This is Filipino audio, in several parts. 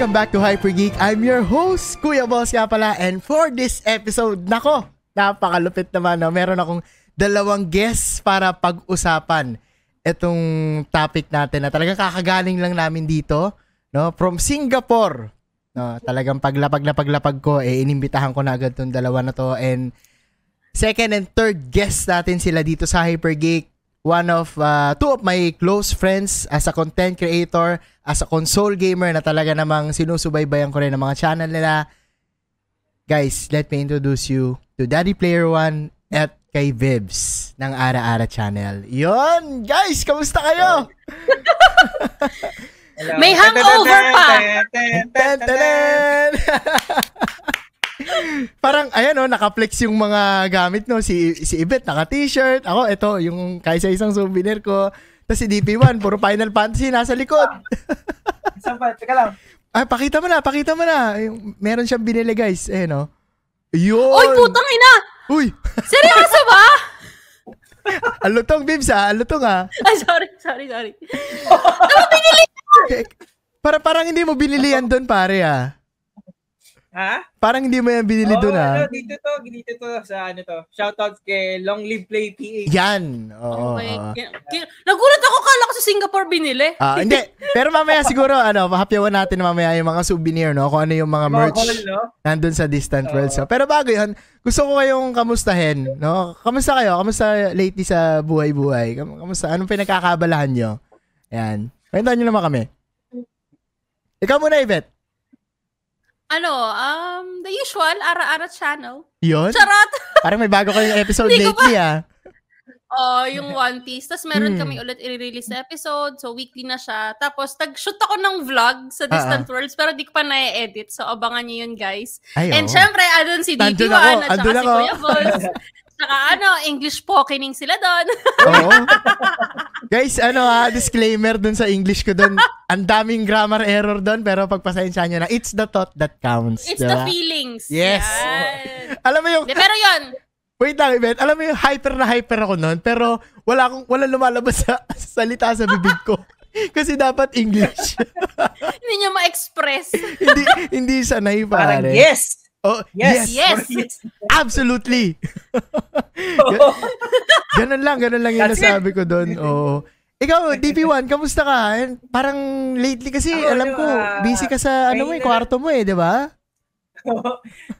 Welcome back to Hyper Geek. I'm your host, Kuya Boss nga pala. And for this episode, nako, napakalupit naman. No? Meron akong dalawang guests para pag-usapan itong topic natin na talagang kakagaling lang namin dito. No? From Singapore. No? Talagang paglapag na paglapag ko, eh, inimbitahan ko na agad tong dalawa na to. And second and third guest natin sila dito sa Hyper Geek one of uh, two of my close friends as a content creator, as a console gamer na talaga namang sinusubaybayan ko rin ng mga channel nila. Guys, let me introduce you to Daddy Player One at kay Vibs ng Ara Ara Channel. Yon, guys, kamusta kayo? May hangover pa. Parang, ayan o, naka-flex yung mga gamit, no? Si, si Ibet, naka-t-shirt. Ako, ito, yung kaysa isang souvenir ko. Tapos si DP1, puro Final Fantasy, nasa likod. Isang pa, teka lang. Ay, pakita mo na, pakita mo na. Yung, meron siyang binili, guys. Eh, no? Yun! Oy, putang ina! Uy! Seryoso ba? Alutong, Bibs, ha? Alutong, ha? Ay, sorry, sorry, sorry. Para, parang hindi mo binili yan doon, pare, ha? Ha? Parang hindi mo yan binili Oo, doon, ha? ano, dito to, dito to sa ano to. Shoutouts kay Long Live Play PH. Yan! Oo. Okay. oo. Ki- ki- Nagulat ako, kala ko sa Singapore binili. Ah, hindi. Pero mamaya siguro, ano, hapyawan natin mamaya yung mga souvenir, no? Kung ano yung mga merch call, no? nandun sa Distant Oo. World. So, pero bago yun, gusto ko kayong kamustahin, no? Kamusta kayo? Kamusta lately sa buhay-buhay? Kam- Kamusta? Anong pinagkakabalahan nyo? Yan. Kwentuhan nyo naman kami. Ikaw muna, Yvette. Ano, um, the usual, Ara-Ara channel. Yun? Charot! Parang may bago kayong episode lately, ah. Oh, yung One Piece. Tapos meron Hmm. kami ulit i-release na episode. So, weekly na siya. Tapos, nag-shoot ako ng vlog sa Distant Ah, Worlds. Pero di ko pa na-edit. So, abangan nyo yun, guys. Ay, And syempre, andun si Nandun DP1 ako, at saka si. Kuya Boss. Saka ano, English pokening sila doon. Oo. Guys, ano ha, disclaimer dun sa English ko dun. Ang daming grammar error dun, pero pagpasensya nyo na, it's the thought that counts. It's diba? the feelings. Yes. Yan. Alam mo yung, De, pero yun, wait lang, Ibet, alam mo yung hyper na hyper ako nun, pero wala akong, wala lumalabas sa salita sa bibig ko. Kasi dapat English. hindi nyo ma-express. hindi, hindi sanay, Parang pare. yes! Oh, Yes! yes. Yes. Absolutely. Ganun lang, ganun lang yung That's nasabi ko doon. Oo. Ikaw, DP1, kamusta ka? Parang lately kasi, Ako, alam ano, ko, ah, busy ka sa, ano mo eh, na- kwarto mo eh, di ba?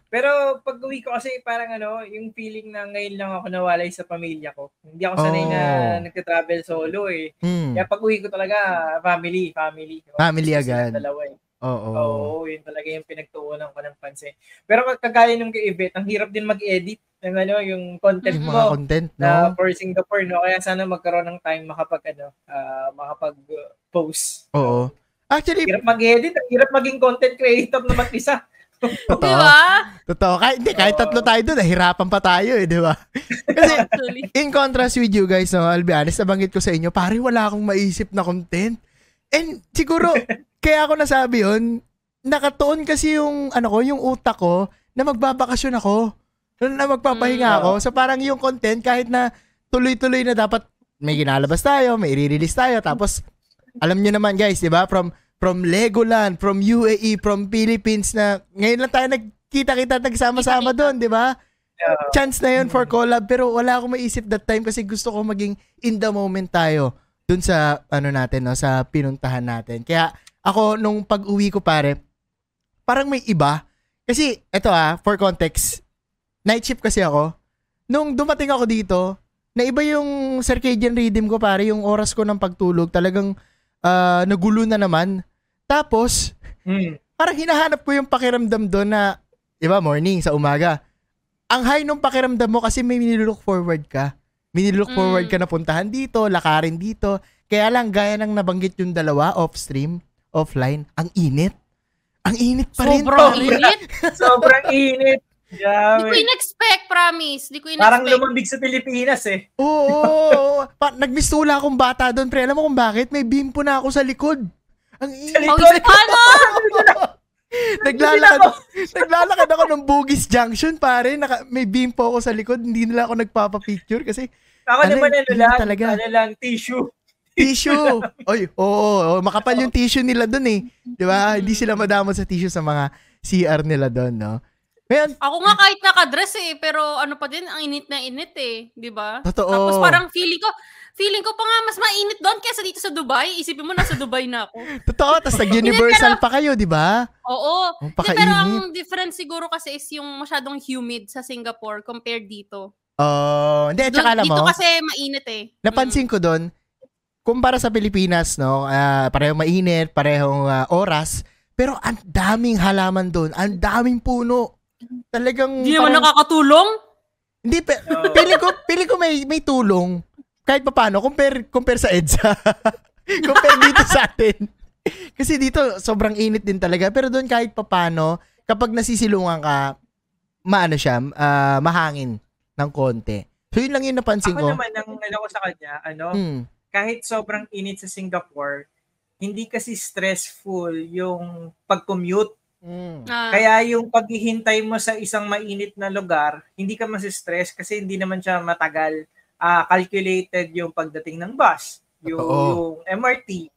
Pero pag uwi ko kasi parang ano, yung feeling na ngayon lang ako nawalay sa pamilya ko. Hindi ako sanay na Oh. nagka-travel solo eh. Hmm. Kaya pag uwi ko talaga, family, family. Family silang agad. Dalawa eh. Oo. Oo, yun talaga yung pinagtuunan ko ng pansin. Pero pag kagaya nung kay Yvette, ang hirap din mag-edit ng ano, yung content Yung mo. mga content, na no? for Singapore, no? Kaya sana magkaroon ng time makapag, ano, ah, makapag-post. Oo. Actually, Hirap mag-edit, hirap maging content creator na mag-isa. totoo. Di ba? Totoo. Kahit, hindi, kahit Oo. tatlo tayo doon, nahirapan pa tayo eh, di ba? Kasi, in contrast with you guys, no, I'll be honest, nabanggit ko sa inyo, pare, wala akong maisip na content. And siguro, kaya ako nasabi yun, nakatuon kasi yung, ano ko, yung utak ko, na magbabakasyon ako. Na magpapahinga Mm, ako. So parang yung content, kahit na tuloy-tuloy na dapat may ginalabas tayo, may i-release tayo, tapos, alam nyo naman guys, di ba, from, from Legoland, from UAE, from Philippines na, ngayon lang tayo nagkita-kita, nagsama-sama doon, di ba? Chance na yun for collab pero wala akong maisip that time kasi gusto ko maging in the moment tayo dun sa ano natin no sa pinuntahan natin. Kaya ako nung pag-uwi ko pare parang may iba kasi eto ah for context night shift kasi ako. Nung dumating ako dito, na iba yung circadian rhythm ko pare, yung oras ko ng pagtulog talagang ah, nagulo na naman. Tapos Mm. parang hinahanap ko yung pakiramdam doon na, di ba, morning, sa umaga. Ang high nung pakiramdam mo kasi may minilook forward ka. Minilook Mm. forward ka na puntahan dito, lakarin dito. Kaya lang, gaya ng nabanggit yung dalawa, off-stream, offline, ang init. Ang init pa rin. Sobrang pare. init. Sobrang init. Di ko in-expect, promise. Di ko Parang in-expect. lumambig sa Pilipinas eh. Oo, oo, oo. Pa- nagmistula akong bata doon, pre. Alam mo kung bakit? May bimpo na ako sa likod. Ang init. Oh, ano? naglalakad, naglalakad ako ng Bugis Junction, pare. Naka, may bimpo ako sa likod. Hindi nila ako nagpapapicture kasi Ako Ano, naman ano lang, talaga. ano lang, tissue. tissue. Oy, oo, oh, makapal yung tissue nila doon eh. 'Di ba? Hindi sila madamot sa tissue sa mga CR nila doon, no? Ngayon, Ako nga kahit naka-dress eh, pero ano pa din, ang init na init eh, di ba? Totoo. Tapos parang feeling ko, feeling ko pa nga mas mainit doon kaysa dito sa Dubai. Isipin mo, nasa Dubai na ako. totoo, tas nag-universal pa kayo, 'di ba? Oo. Ang Hindi, pero ang difference siguro kasi is yung masyadong humid sa Singapore compared dito. Oh, hindi, at saka Doon- alam dito mo, kasi mainit eh. napansin ko doon, kumpara sa Pilipinas, no, ah, parehong mainit, parehong ah, oras, pero ang daming halaman doon, ang daming puno. Talagang Hindi naman parang- nakakatulong. Hindi, pe- Oo. feeling ko, feeling ko may, may tulong. Kahit pa paano, compare, compare sa EDSA. compare dito sa atin. Kasi dito, sobrang init din talaga. Pero doon kahit pa paano, kapag nasisilungan ka, maano siya, ah, mahangin ng konti. So yun lang yung napansin Ako ko. naman, ang ano ko sa kanya, ano, Hmm. kahit sobrang init sa Singapore, hindi kasi stressful yung pag-commute. Ah, Kaya yung paghihintay mo sa isang mainit na lugar, hindi ka masistress kasi hindi naman siya matagal. Ah, calculated yung pagdating ng bus, yung, yung MRT.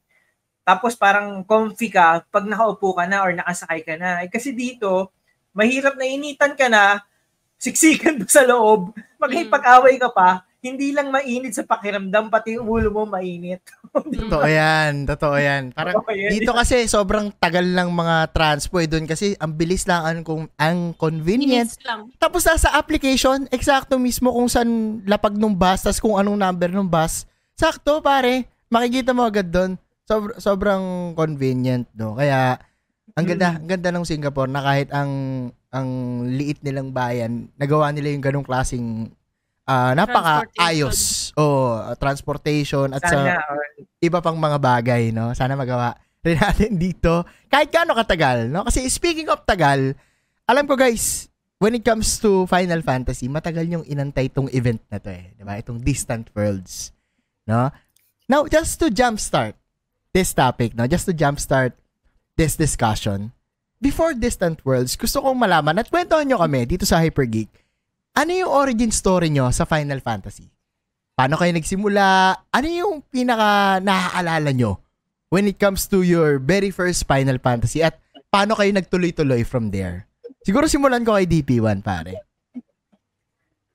Tapos parang comfy ka pag nakaupo ka na or nakasakay ka na. Eh, kasi dito, mahirap na initan ka na, siksikan mo sa loob, makipag-away ka pa, hindi lang mainit sa pakiramdam, pati yung ulo mo mainit. Totoo yan. Totoo yan. Parang, Totoo yan. dito kasi sobrang tagal ng mga transpo eh doon kasi ang bilis lang ang, kung- ang convenient lang. Tapos nasa application, eksakto mismo kung saan lapag ng bus, tas kung anong number ng bus. Sakto, pare. Makikita mo agad doon. Sobr- sobrang convenient, no? Kaya, ang ganda, ang ganda ng Singapore na kahit ang ang liit nilang bayan, nagawa nila yung ganong klaseng ah, napaka-ayos. O, transportation at sa Sana, iba pang mga bagay, no? Sana magawa rin natin dito. Kahit gaano katagal, no? Kasi speaking of tagal, alam ko guys, when it comes to Final Fantasy, matagal yung inantay itong event na to eh. Diba? Itong Distant Worlds. No? Now, just to jumpstart this topic, no? Just to jumpstart this discussion, before Distant Worlds, gusto kong malaman at kwentuhan nyo kami dito sa Hypergeek, ano yung origin story nyo sa Final Fantasy? Paano kayo nagsimula? Ano yung pinaka naaalala nyo when it comes to your very first Final Fantasy? At paano kayo nagtuloy-tuloy from there? Siguro simulan ko kay DP1, pare.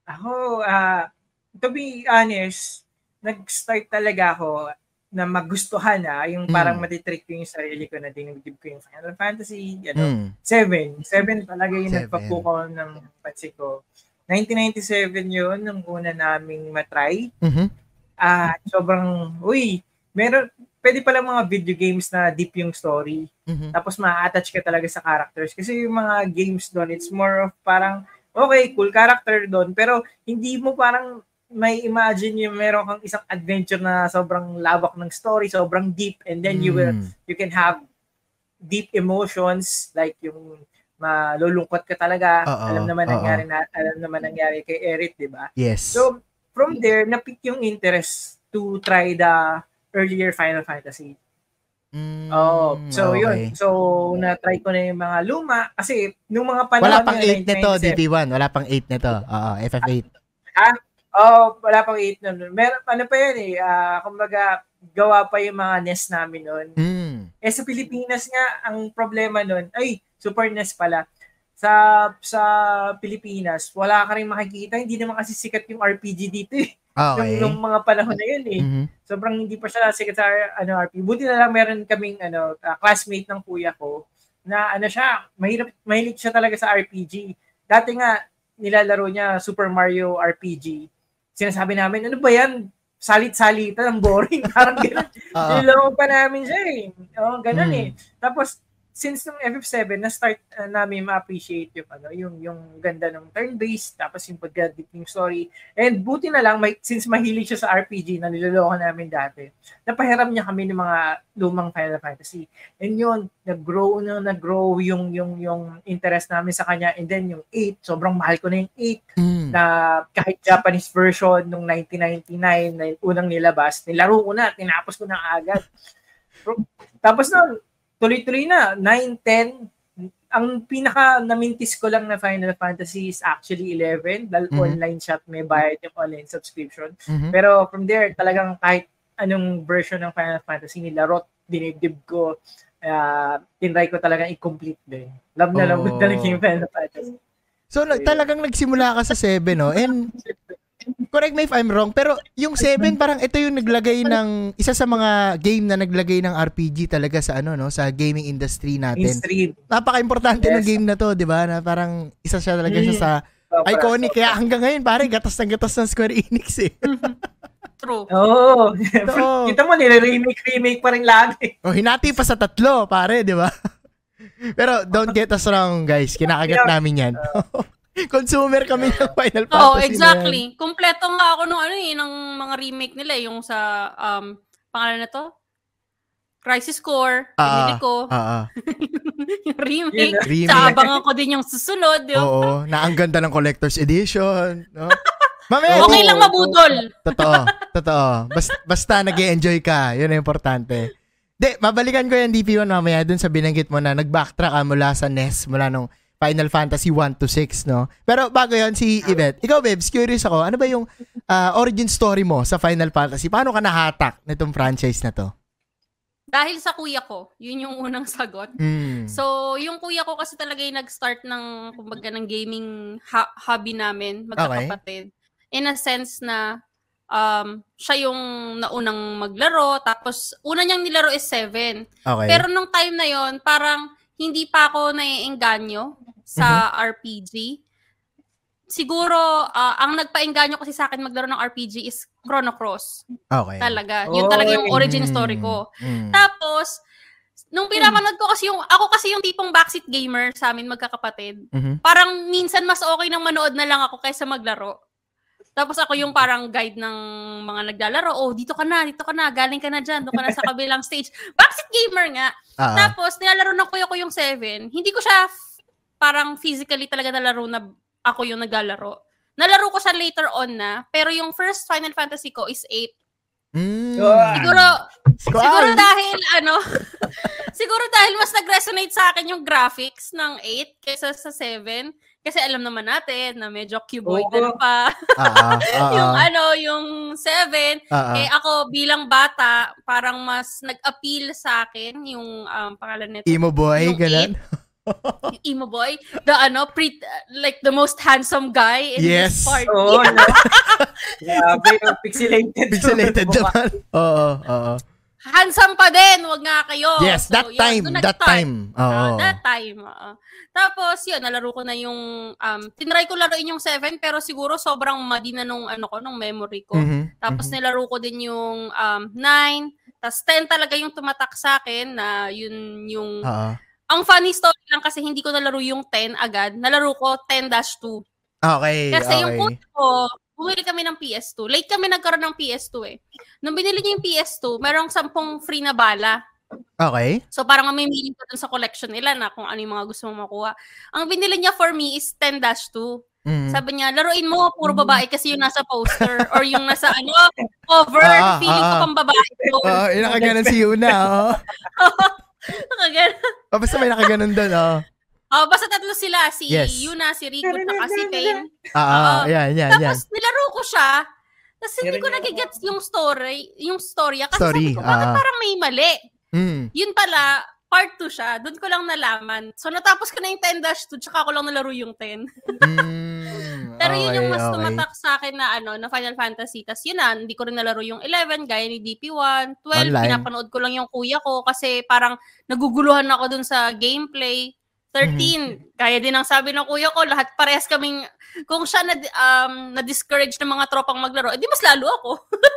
Ako, ah, to be honest, nag-start talaga ako na magustuhan na, yung parang Mm. matitrick ko yung sarili ko na dinugdib ko yung Final Fantasy, ano, Mm. seven. Seven talaga yung Seven. nagpapukaw ng pansin ko. 1997 yun, nung una naming matry. Mhm. Ah, sobrang, uy, meron, pwede pala mga video games na deep yung story. Mhm. Tapos ma-attach ka talaga sa characters. Kasi yung mga games doon, it's more of parang, okay, cool character doon, pero hindi mo parang may imagine yung meron kang isang adventure na sobrang lawak ng story, sobrang deep, and then you will, Mm. you can have deep emotions, like yung malulungkot ka talaga. Oo, alam naman oo. nangyari na, alam naman nangyari kay Eric, di ba? Yes. So, from there, napik yung interest to try the earlier Final Fantasy. Mm, Oh, so okay. yun. So na-try ko na yung mga luma kasi nung mga panahon Wala pang na 8 nito, 1997 DP1. Wala pang 8 nito. Oo, FF8. Oh, wala pang 8 nun. Meron ano pa yan eh. ah, kumbaga gawa pa yung mga NES namin noon. Mm. Eh sa Pilipinas nga ang problema noon, ay Super NES pala. Sa sa Pilipinas, wala ka rin makikita. Hindi naman kasi sikat yung RPG dito eh. Okay. Nung, nung mga panahon na yun eh. Mhm. sobrang hindi pa siya sikat sa ano RP. Buti na lang meron kaming ano ah, classmate ng kuya ko na ano siya, mahirap mahilig siya talaga sa RPG. Dati nga nilalaro niya Super Mario RPG. Sinasabi namin, ano ba yan? Salit-salitan, ang boring. Parang gano'n. Oo. Niloko pa namin siya eh. Oo, ganun Mm. eh. Tapos, since nung FF7, na-start uh, namin ma-appreciate yung, ano, yung, yung ganda ng turn-based, tapos yung pagka-deep yung story. And buti na lang, may, since mahilig siya sa RPG na niloloko namin dati, napahiram niya kami ng mga lumang Final Fantasy. And yun, nag-grow na nag-grow yung, yung, yung interest namin sa kanya. And then yung 8, sobrang mahal ko na yung 8 Mm. na kahit Japanese version nung 1999 na yung unang nilabas, nilaro ko na, tinapos ko na agad. Tapos nun, tuloy-tuloy na, 9, 10, ang pinaka namintis ko lang na Final Fantasy is actually 11 dahil Mhm. online shop may bayad yung online subscription. Mhm. Pero from there, talagang kahit anong version ng Final Fantasy nilaro, dinibdib ko, uh, tinry ko talaga i-complete din. Love na love ko Oh. talaga yung Final Fantasy. So, nag- talagang nagsimula ka sa 7, no? And, correct me if I'm wrong, pero yung 7, parang ito yung naglagay ng, isa sa mga game na naglagay ng RPG talaga sa ano, no? Sa gaming industry natin. Mainstream. Napaka-importante ng Yes. game na to, di ba? Na parang isa siya talaga siya sa Sobra, iconic. Kaya hanggang ngayon, pare, gatas ng gatas ng Square Enix eh. True. Oo. Oo. Kita mo, nire-remake, remake pa rin lagi. O, hinati pa sa tatlo, pare, di ba? Pero don't get us wrong, guys. Kinakagat namin yan. Consumer kami ng Final Fantasy. Yan. exactly. Kompleto nga ako nung ano eh, ng mga remake nila, eh, yung sa, um, pangalan na to? Crisis Core, Ah, pinili ko, Oo. yung remake. Remake. Sa abangan ko din yung susunod. Yung, Oo, na ang ganda ng collector's edition. No? Mamaya, okay lang mabudol. Totoo, totoo. Basta, basta nag enjoy ka, yun ang importante. De, babalikan ko yung DP1 mamaya dun sa binanggit mo na nag-backtrack ka mula sa NES, mula nung Final Fantasy 1 to 6, no? Pero bago yon si Yvette, ikaw, Bebs, curious ako, ano ba yung ah, origin story mo sa Final Fantasy? Paano ka nahatak nitong franchise na to? Dahil sa kuya ko, yun yung unang sagot. Mm. So, yung kuya ko kasi talaga yung nag-start ng, kumbaga, ng gaming ha- hobby namin, magkakapatid. In a sense na, um, siya yung naunang maglaro, tapos, una niyang nilaro is 7. okay. Pero nung time na yon parang, hindi pa ako naiengganyo sa RPG. Siguro, ah, ang nagpaengganyo kasi sa akin maglaro ng RPG is Chrono Cross. okay. Talaga. Yun talaga yung origin Mm. story ko. Mm. Tapos, nung pinapanood ko kasi yung, ako kasi yung tipong backseat gamer sa amin magkakapatid. Mhm. Parang minsan mas okay nang manood na lang ako kaysa maglaro. Tapos ako yung parang guide ng mga naglalaro. Oh, dito ka na, dito ka na, galing ka na dyan, doon ka na sa kabilang stage. Backseat gamer nga. Ah. Tapos, nilalaro ng kuya ko yung 7. Hindi ko siya parang physically talaga nalaro na ako yung naglalaro. Nalaro ko siya later on na, pero yung first Final Fantasy ko is 8. Mm. Ah. Siguro, Squad. siguro dahil ano, siguro dahil mas nag-resonate sa akin yung graphics ng 8 kaysa sa 7. Kasi alam naman natin na medyo cuboid na pa. Ah, ah, ah, yung ano, yung 7. Ah, ah. Eh ako bilang bata, parang mas nag-appeal sa akin yung um, pangalan nito. Emo boy, yung ganun. Yung emo boy, the ano, pre, like the most handsome guy in Yes. this party. Oo. na. Grabe, yung pixelated. Pixelated naman. Oo, oo. Handsome pa din, wag nga kayo. Yes, So, that yun, time, that time. Oo. Ah, that time. oo. Tapos, yun, nalaro ko na yung, um, tinry ko laruin yung 7, pero siguro sobrang madi na nung, ano ko, nung memory ko. Mhm, Tapos mhm. nilaro ko din yung um, 9, tapos 10 talaga yung tumatak sa akin na yun yung... Oo. Ang funny story lang kasi hindi ko nalaro yung 10 agad. Nalaro ko 10-2. Okay, Kasi okay. yung kuya ko, bumili kami ng PS2. Late kami nagkaroon ng PS2 eh. Nung binili niya yung PS2, merong 10 free na bala. Okay. So parang mamimili ko dun sa collection nila na kung ano yung mga gusto mong makuha. Ang binili niya for me is 10-2. Mhm. Sabi niya, laruin mo, puro babae kasi yung nasa poster or yung nasa ano, cover, Ah, feeling ah, ko ah. pang babae. Oo, yung nakaganon si Yuna, oo. Nakaganon. Oh, basta may nakaganon doon, oo. Oh, basta tatlo sila, si Yes. Yuna, si Rico, at si Payne. Ah, ah, yan, yan, yan. Tapos nilaro ko siya, tapos hindi ko nagigets yung story, yung storya. Kasi Story, sabi ko, bakit ah. parang may mali? Mm. Yun pala, part 2 siya. Doon ko lang nalaman. So, natapos ko na yung 10-2, tsaka ko lang nalaro yung 10. Mm. Pero yun yung mas Okay, tumatak sa akin na ano, na Final Fantasy. Tapos yun na, hindi ko rin nalaro yung 11, gaya ni DP1. 12, Online. pinapanood ko lang yung kuya ko kasi parang naguguluhan ako dun sa gameplay. 13, kaya din ang sabi ng kuya ko, lahat parehas kaming, kung siya na, um, na-discourage ng mga tropang maglaro, edi mas lalo ako.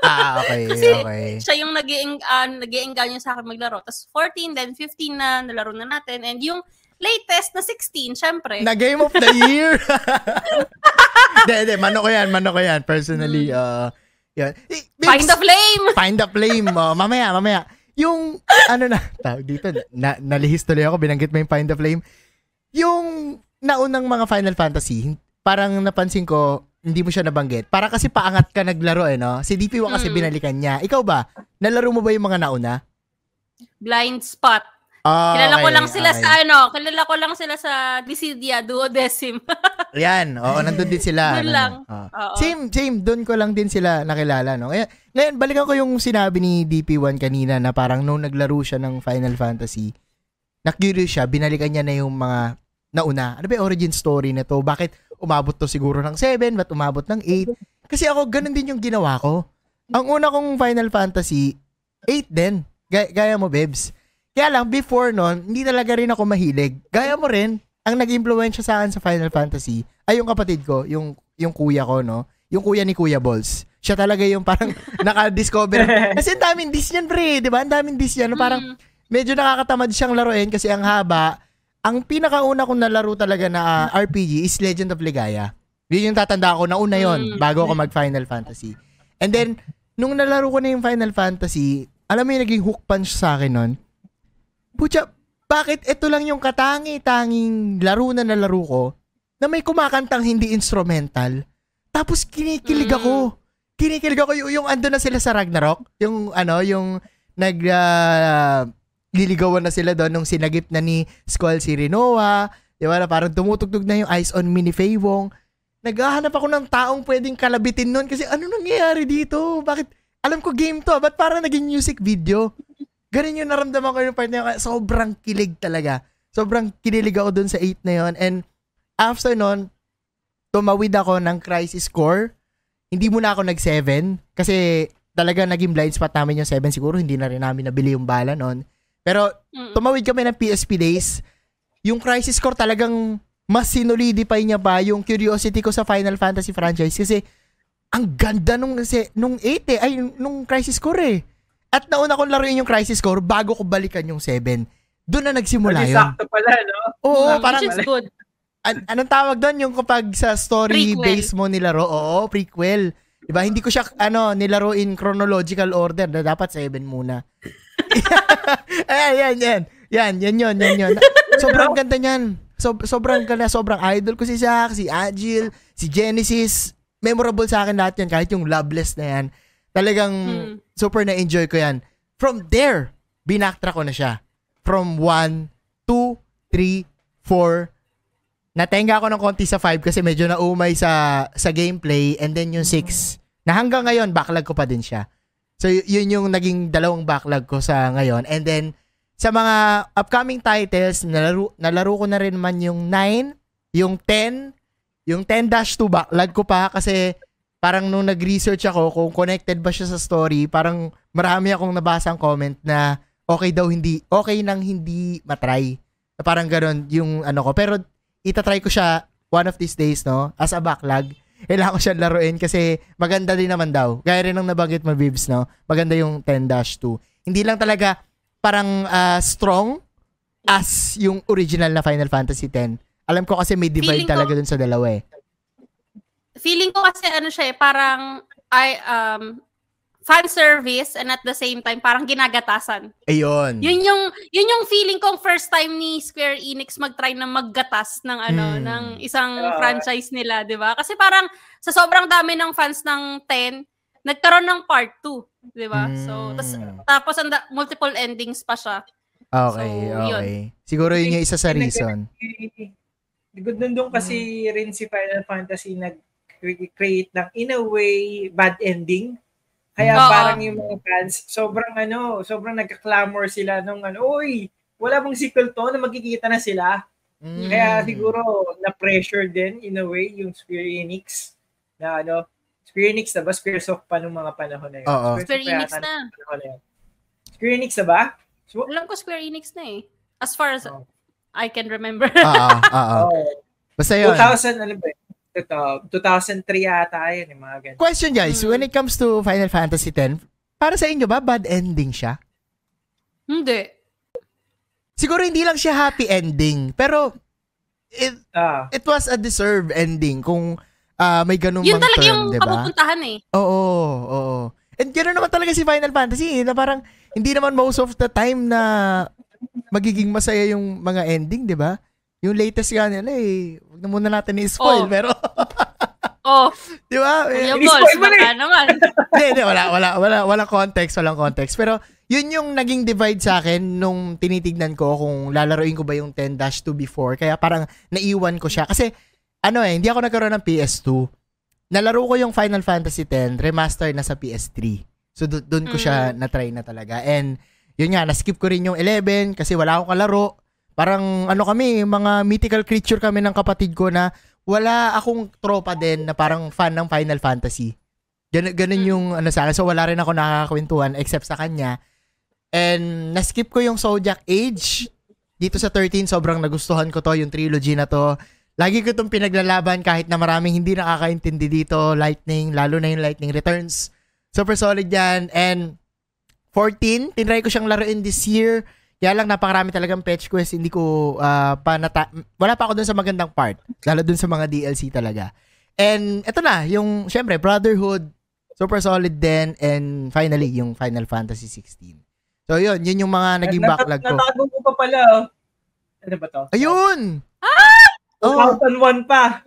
Ah, okay, Kasi- okay. siya yung nag uh, nag sa akin maglaro. Tapos 14, then 15 na, nalaro na natin. And yung latest na 16, syempre. Na Game of the Year. Hindi, hindi. Mano ko yan, mano ko yan. Personally, uh, yan. Eh. Find the flame! Find the flame. Oh, mamaya, mamaya. Yung, ano na, tawag dito, na, nalihis tuloy ako, binanggit mo yung Find the Flame. Yung naunang mga Final Fantasy, parang napansin ko, hindi mo siya nabanggit. Para kasi paangat ka naglaro eh, no? Si DP1 kasi Mm. binalikan niya. Ikaw ba? Nalaro mo ba yung mga nauna? Blind spot. Ah, kilala ko lang sila okay. sa ano, kilala ko lang sila sa Dissidia Duodecim. Yan, oo, nandun din sila. Doon ano, lang. Oo. Same, same, doon ko lang din sila nakilala, no? Ngayon, ngayon, balikan ko yung sinabi ni DP1 kanina na parang nung naglaro siya ng Final Fantasy, na-curious siya, binalikan niya na yung mga nauna. Ano ba yung origin story na to? Bakit umabot to siguro ng 7? Ba't umabot ng 8? Kasi ako, ganun din yung ginawa ko. Ang una kong Final Fantasy, 8 din. Gaya, gaya mo, Bebs. Kaya lang, before nun, hindi talaga rin ako mahilig. Gaya mo rin, ang nag-impluensya sa akin sa Final Fantasy ay yung kapatid ko, yung, yung kuya ko, no? Yung kuya ni Kuya Balls. Siya talaga yung parang naka-discover. Kasi ang daming dis yan, pre. Di ba? Ang daming dis yan. No? Parang Mm. medyo nakakatamad siyang laruin kasi ang haba. Ang pinakauna kong nalaro talaga na ah, RPG is Legend of Ligaya. Yun yung tatanda ko na una yon Mm. bago ako mag Final Fantasy. And then, nung nalaro ko na yung Final Fantasy, alam mo yung naging hook punch sa akin nun? Pucha, bakit ito lang yung katangi-tanging laro na nalaro ko na may kumakantang hindi instrumental? Tapos kinikilig Mm. ako. Kinikilig ako yung, yung ando na sila sa Ragnarok. Yung ano, yung nag ah, liligawan na sila doon nung sinagip na ni Squall si Rinoa. Di ba? Na parang tumutugtog na yung Eyes on Me ni Fei Wong. Naghahanap ako ng taong pwedeng kalabitin nun kasi ano nangyayari dito? Bakit? Alam ko game to, ah. ba't parang naging music video? Ganun yung naramdaman ko yung part na yun. Sobrang kilig talaga. Sobrang kinilig ako dun sa 8 na yun. And after nun, tumawid ako ng crisis core. Hindi muna ako nag-7 kasi talaga naging blind spot namin yung 7 siguro. Hindi na rin namin nabili yung bala nun. Pero tumawid kami ng PSP days. Yung crisis core talagang mas sinolidify niya pa yung curiosity ko sa Final Fantasy franchise kasi ang ganda nung kasi nung 8 eh ay nung crisis core eh. At nauna kong laruin yung crisis core bago ko balikan yung 7. Doon na nagsimula Pwede yun. sakto pala, no? Oo, Ah, parang Which is good. an- anong tawag doon yung kapag sa story Prequel. base mo nilaro? Oo, prequel. 'Di ba? Hindi ko siya ano nilaro in chronological order na dapat 7 muna. ayan, yan, yan. Yan, yan yun, yan yun. Sobrang ganda niyan. So, sobrang ganda, sobrang idol ko si Zack, si Agil, si Genesis. Memorable sa akin lahat yan, kahit yung Loveless na yan. Talagang Mm. super na-enjoy ko yan. From there, binaktra ko na siya. From 1, 2, 3, 4, natenga ako ng konti sa 5 kasi medyo naumay sa sa gameplay and then yung 6 na hanggang ngayon backlog ko pa din siya. So y- yun yung naging dalawang backlog ko sa ngayon and then sa mga upcoming titles nalaro nalaro ko na rin man yung 9, yung 10, yung 10-2 backlog ko pa kasi parang nung nag-research ako kung connected ba siya sa story, parang marami akong nabasang comment na okay daw hindi, okay nang hindi matry. Na parang ganun yung ano ko. Pero itatry ko siya one of these days, no? As a backlog. Kailangan ko siya laruin kasi maganda din naman daw. Gaya rin ng nabanggit mo, Bibs, no? Maganda yung 10-2. Hindi lang talaga parang ah, strong as yung original na Final Fantasy 10. Alam ko kasi may divide Feeling ko- talaga dun sa dalawa eh. Feeling ko kasi ano siya eh, parang I um fan service and at the same time parang ginagatasan. Ayun. Yun yung yun yung feeling kong first time ni Square Enix mag-try na maggatas ng ano Hmm. ng isang Ah. franchise nila, 'di ba? Kasi parang sa sobrang dami ng fans ng 10, nagkaroon ng part 2, 'di ba? So tas, Hmm. tapos ang da- multiple endings pa siya. Okay, So, yun. okay. Siguro yun yung isa sa reason. Good nun doon kasi rin si Final Fantasy nag-create ng in a way bad ending. Kaya Oo. parang yung mga fans, sobrang ano, sobrang nagka-clamor sila nung ano, uy, wala bang sequel to na magkikita na sila. Mm. Kaya siguro na-pressure din in a way yung Square Enix na ano, Square Enix na ba? Squaresoft pa nung mga panahon na yun. Oo. Square pa Enix na. na yun. Square Enix na ba? So, Alam ko Square Enix na eh. As far as Oh. I can remember. Oo, oo. oh, Basta yun. 2000, ano ba? Ito, 2003 yata yun, yung mga ganun. Question guys, Hmm. when it comes to Final Fantasy 10, para sa inyo ba bad ending siya? Hindi. Siguro hindi lang siya happy ending, pero it, Ah, it was a deserved ending kung ah, may ganung Yun talaga term, yung di ba? kapupuntahan eh. Oo, oo. And gano'n naman talaga si Final Fantasy, eh, na parang hindi naman most of the time na magiging masaya yung mga ending, di ba? Yung latest nga nila eh, wag na muna natin i-spoil, Oh. pero Oh, Di ba? Eh, Balls, Ini-spoil mo na baka naman. Hindi, hindi, wala, wala, wala, wala context, walang context. Pero, yun yung naging divide sa akin nung tinitignan ko kung lalaroin ko ba yung 10-2 before. Kaya parang naiwan ko siya. Kasi, ano eh, hindi ako nagkaroon ng PS2. Nalaro ko yung Final Fantasy X, remaster na sa PS3. So, do- doon ko siya na-try na talaga. And, yun nga, na-skip ko rin yung 11 kasi wala akong kalaro. Parang, ano kami, mga mythical creature kami ng kapatid ko na wala akong tropa din na parang fan ng Final Fantasy. Ganun, ganun yung ano sa akin. So, wala rin ako nakakakwentuhan except sa kanya. And, na-skip ko yung Zodiac Age. Dito sa 13, sobrang nagustuhan ko to, yung trilogy na to. Lagi ko itong pinaglalaban kahit na maraming hindi nakakaintindi dito. Lightning, lalo na yung Lightning Returns. Super solid yan. And, 14, tinry ko siyang laruin this year. Kaya lang napakarami talagang fetch quest, hindi ko ah, pa nata- wala pa ako dun sa magandang part. Lalo dun sa mga DLC talaga. And eto na, yung syempre Brotherhood, super solid din and finally yung Final Fantasy 16. So yun, yun yung mga naging backlog ko. Natago mo pa pala. oh. Ano ba to? Ayun. Oh, 2001 pa.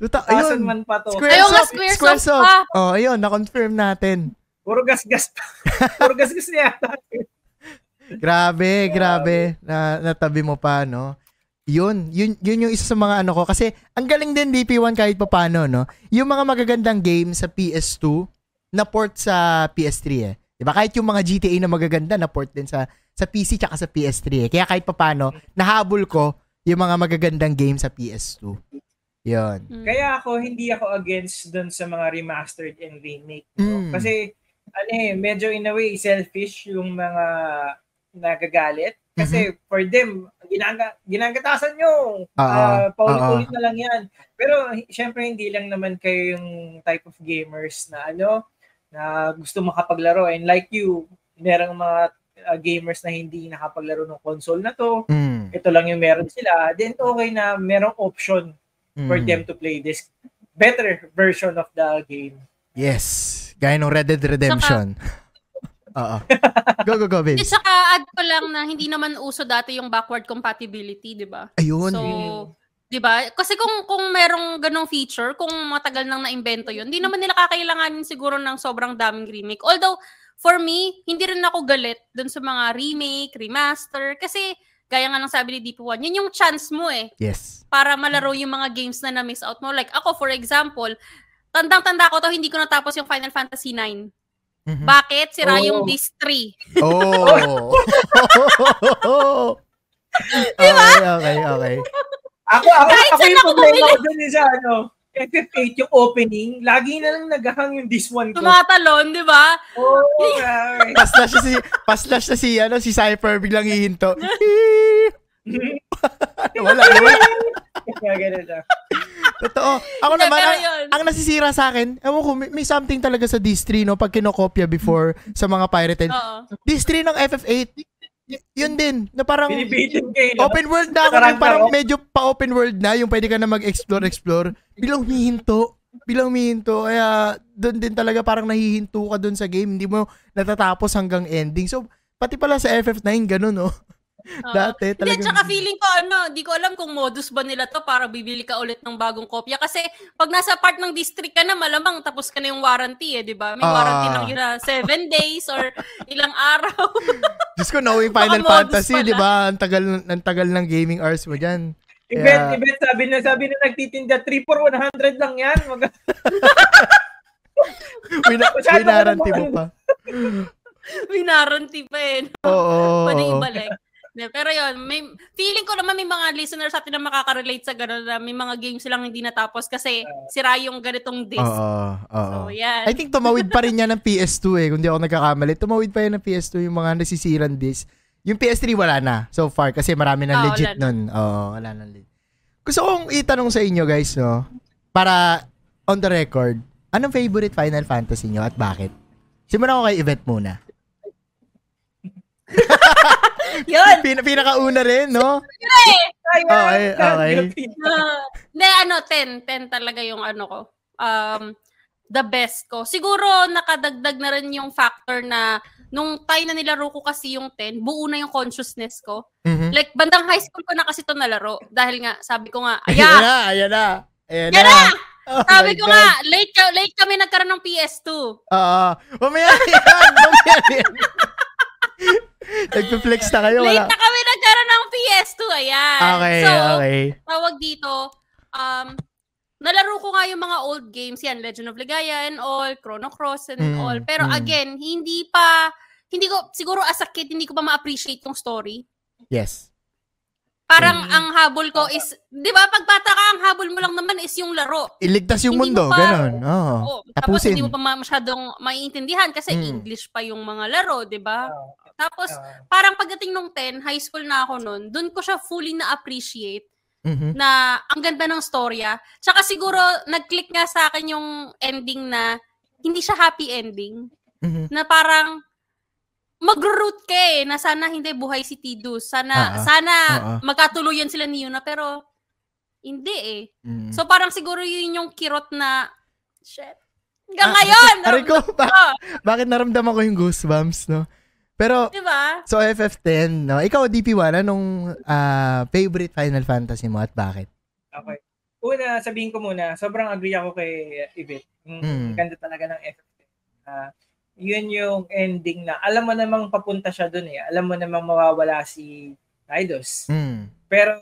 tuta, ayun. 2001 pa to. Squaresoft, Squaresoft Squaresoft. pa. Oh, ayun, na-confirm natin. Puro gas-gas pa. Puro gas-gas niya. Grabe, grabe. Na, natabi mo pa, no? Yun, yun, yun yung isa sa mga ano ko. Kasi, ang galing din DP1 kahit pa paano, no? Yung mga magagandang games sa PS2, na port sa PS3 eh. Diba? Kahit yung mga GTA na magaganda, na port din sa sa PC tsaka sa PS3 eh. Kaya kahit pa paano, nahabol ko yung mga magagandang games sa PS2. Yun. Mm. Kaya ako, hindi ako against dun sa mga remastered and remake. no? Mm. Kasi, ano eh, medyo in a way, selfish yung mga nagagalit. Kasi for them, ginaga, ginagatasan nyo. Oo, Ah, paulit-ulit na lang yan. Pero, syempre, hindi lang naman kayo yung type of gamers na ano, na gusto makapaglaro. And like you, merong mga ah, gamers na hindi nakapaglaro ng console na to. Mm. Ito lang yung meron sila. Then, okay na merong option for Mm. them to play this better version of the game. Yes. Gaya ng Red Dead Redemption. Oo. Go, go, go, At babes. saka add ko lang na hindi naman uso dati yung backward compatibility, di ba? Ayun. So, 'di ba? Kasi kung kung merong ganong feature, kung matagal nang naimbento 'yun, hindi naman nila kakailanganin siguro ng sobrang daming remake. Although for me, hindi rin ako galit dun sa mga remake, remaster kasi gaya nga ng sabi ni DP1, yun yung chance mo eh yes. para malaro yung mga games na na-miss out mo. Like ako for example, tandang-tanda ko to hindi ko natapos yung Final Fantasy 9. Mhm. Bakit? Sira yung Oh. disc 3. Oh. diba? Okay, okay, okay. Ako, ako, Kahit ako yung problema ko dun yung sa ano, FF8 yung opening, lagi na lang naghahang yung this one ko. Tumatalon, di ba? Oh, grabe. Paslash na si paslash na si ano si Cypher biglang hihinto. wala, wala. Kaya ganun na. Totoo. Ako Hindi, naman pero ang, yun. ang nasisira sa akin, ewan ko, may, may something talaga sa DS3 no pag kinokopya before sa mga pirated. Oo. DS3 ng FF8 y- yun din, na parang Binibitin kayo. no? open world na ako, yung parang medyo pa open world na, yung pwede ka na mag-explore, explore. Bilang humihinto. Bilang humihinto. Kaya doon din talaga parang nahihinto ka doon sa game. Hindi mo natatapos hanggang ending. So, pati pala sa FF9, ganun, no? Dati Hindi, talagang... tsaka feeling ko ano, di ko alam kung modus ba nila to para bibili ka ulit ng bagong kopya. Kasi pag nasa part ng district ka na, malamang tapos ka na yung warranty eh, di ba? May Ah. warranty lang yun na seven days or ilang araw. Diyos ko, knowing Final Fantasy, di ba? Ang tagal, ang tagal ng gaming hours mo dyan. Event, Kaya- event, sabi na, sabi na nagtitinda, 3 for 100 lang yan. Mag- Wina, winaranti mo pa. warranty pa eh. Oo. Pwede ibalik. Pero yun, may, feeling ko naman may mga listeners sa atin na makaka-relate sa gano'n na may mga games silang hindi natapos kasi sira yung ganitong disc. Oo, oo. So, yan. I think tumawid pa rin yan ng PS2 eh, kung di ako nagkakamali. Tumawid pa yan ng PS2 yung mga nasisiran disc. Yung PS3 wala na so far kasi marami na Ah, legit wala na. nun. Oo, wala na legit. Gusto kong itanong sa inyo guys, no? Para on the record, anong favorite Final Fantasy nyo at bakit? Simulan ko kay Yvette muna. yun! Pin pinakauna rin, no? Ay, Okay, okay. Hindi, ano, 10. 10 talaga yung ano ko. Um, the best ko. Siguro, nakadagdag na rin yung factor na nung time na nilaro ko kasi yung 10, buo na yung consciousness ko. Mhm. Like, bandang high school ko na kasi to nalaro. Dahil nga, sabi ko nga, Ayan ayan, na, ayan na. Ayan Yan na. Oh Sabi ko God. nga, late, ka, late kami nagkaroon ng PS2. Oo. mamaya na yan. Mamaya na yan. Nagpe-flex na kayo. Late Wala. na kami nagkaroon ng PS2, ayan. Okay, so, okay. tawag dito, um, nalaro ko nga yung mga old games yan, Legend of Ligaya and all, Chrono Cross and Mm, all. Pero mm. again, hindi pa, hindi ko, siguro as a kid, hindi ko pa ma-appreciate yung story. Yes. Parang Mm. ang habol ko is, di ba, pag bata ka, ang habol mo lang naman is yung laro. Iligtas yung Hindi mundo. pa- Ganon. Oo. Oo. Tapos hindi mo pa ma- masyadong maiintindihan kasi Mm. English pa yung mga laro, di ba? Tapos, Oo. parang pagdating nung 10, high school na ako noon, dun ko siya fully na-appreciate Mhm. na ang ganda ng storya. Tsaka siguro, nag-click nga sa akin yung ending na hindi siya happy ending. Mhm. Na parang magro-root ka eh, na sana hindi buhay si Tidus. Sana, ah. sana ah. magkatuluyan sila ni Yuna, pero hindi eh. Mhm. So parang siguro yun yung kirot na, shit. Hanggang Ah, ngayon! Aray ko, ba- bakit naramdaman ko yung goosebumps, no? Pero, di ba? so FF10, no? Ikaw, DP1, anong ah, favorite Final Fantasy mo at bakit? Okay. Una, sabihin ko muna, sobrang agree ako kay Ibit. Ang Mm. ganda talaga ng FF10. Ah, yun yung ending na, alam mo namang papunta siya dun eh. Alam mo namang mawawala si Eidos. Mm. Pero,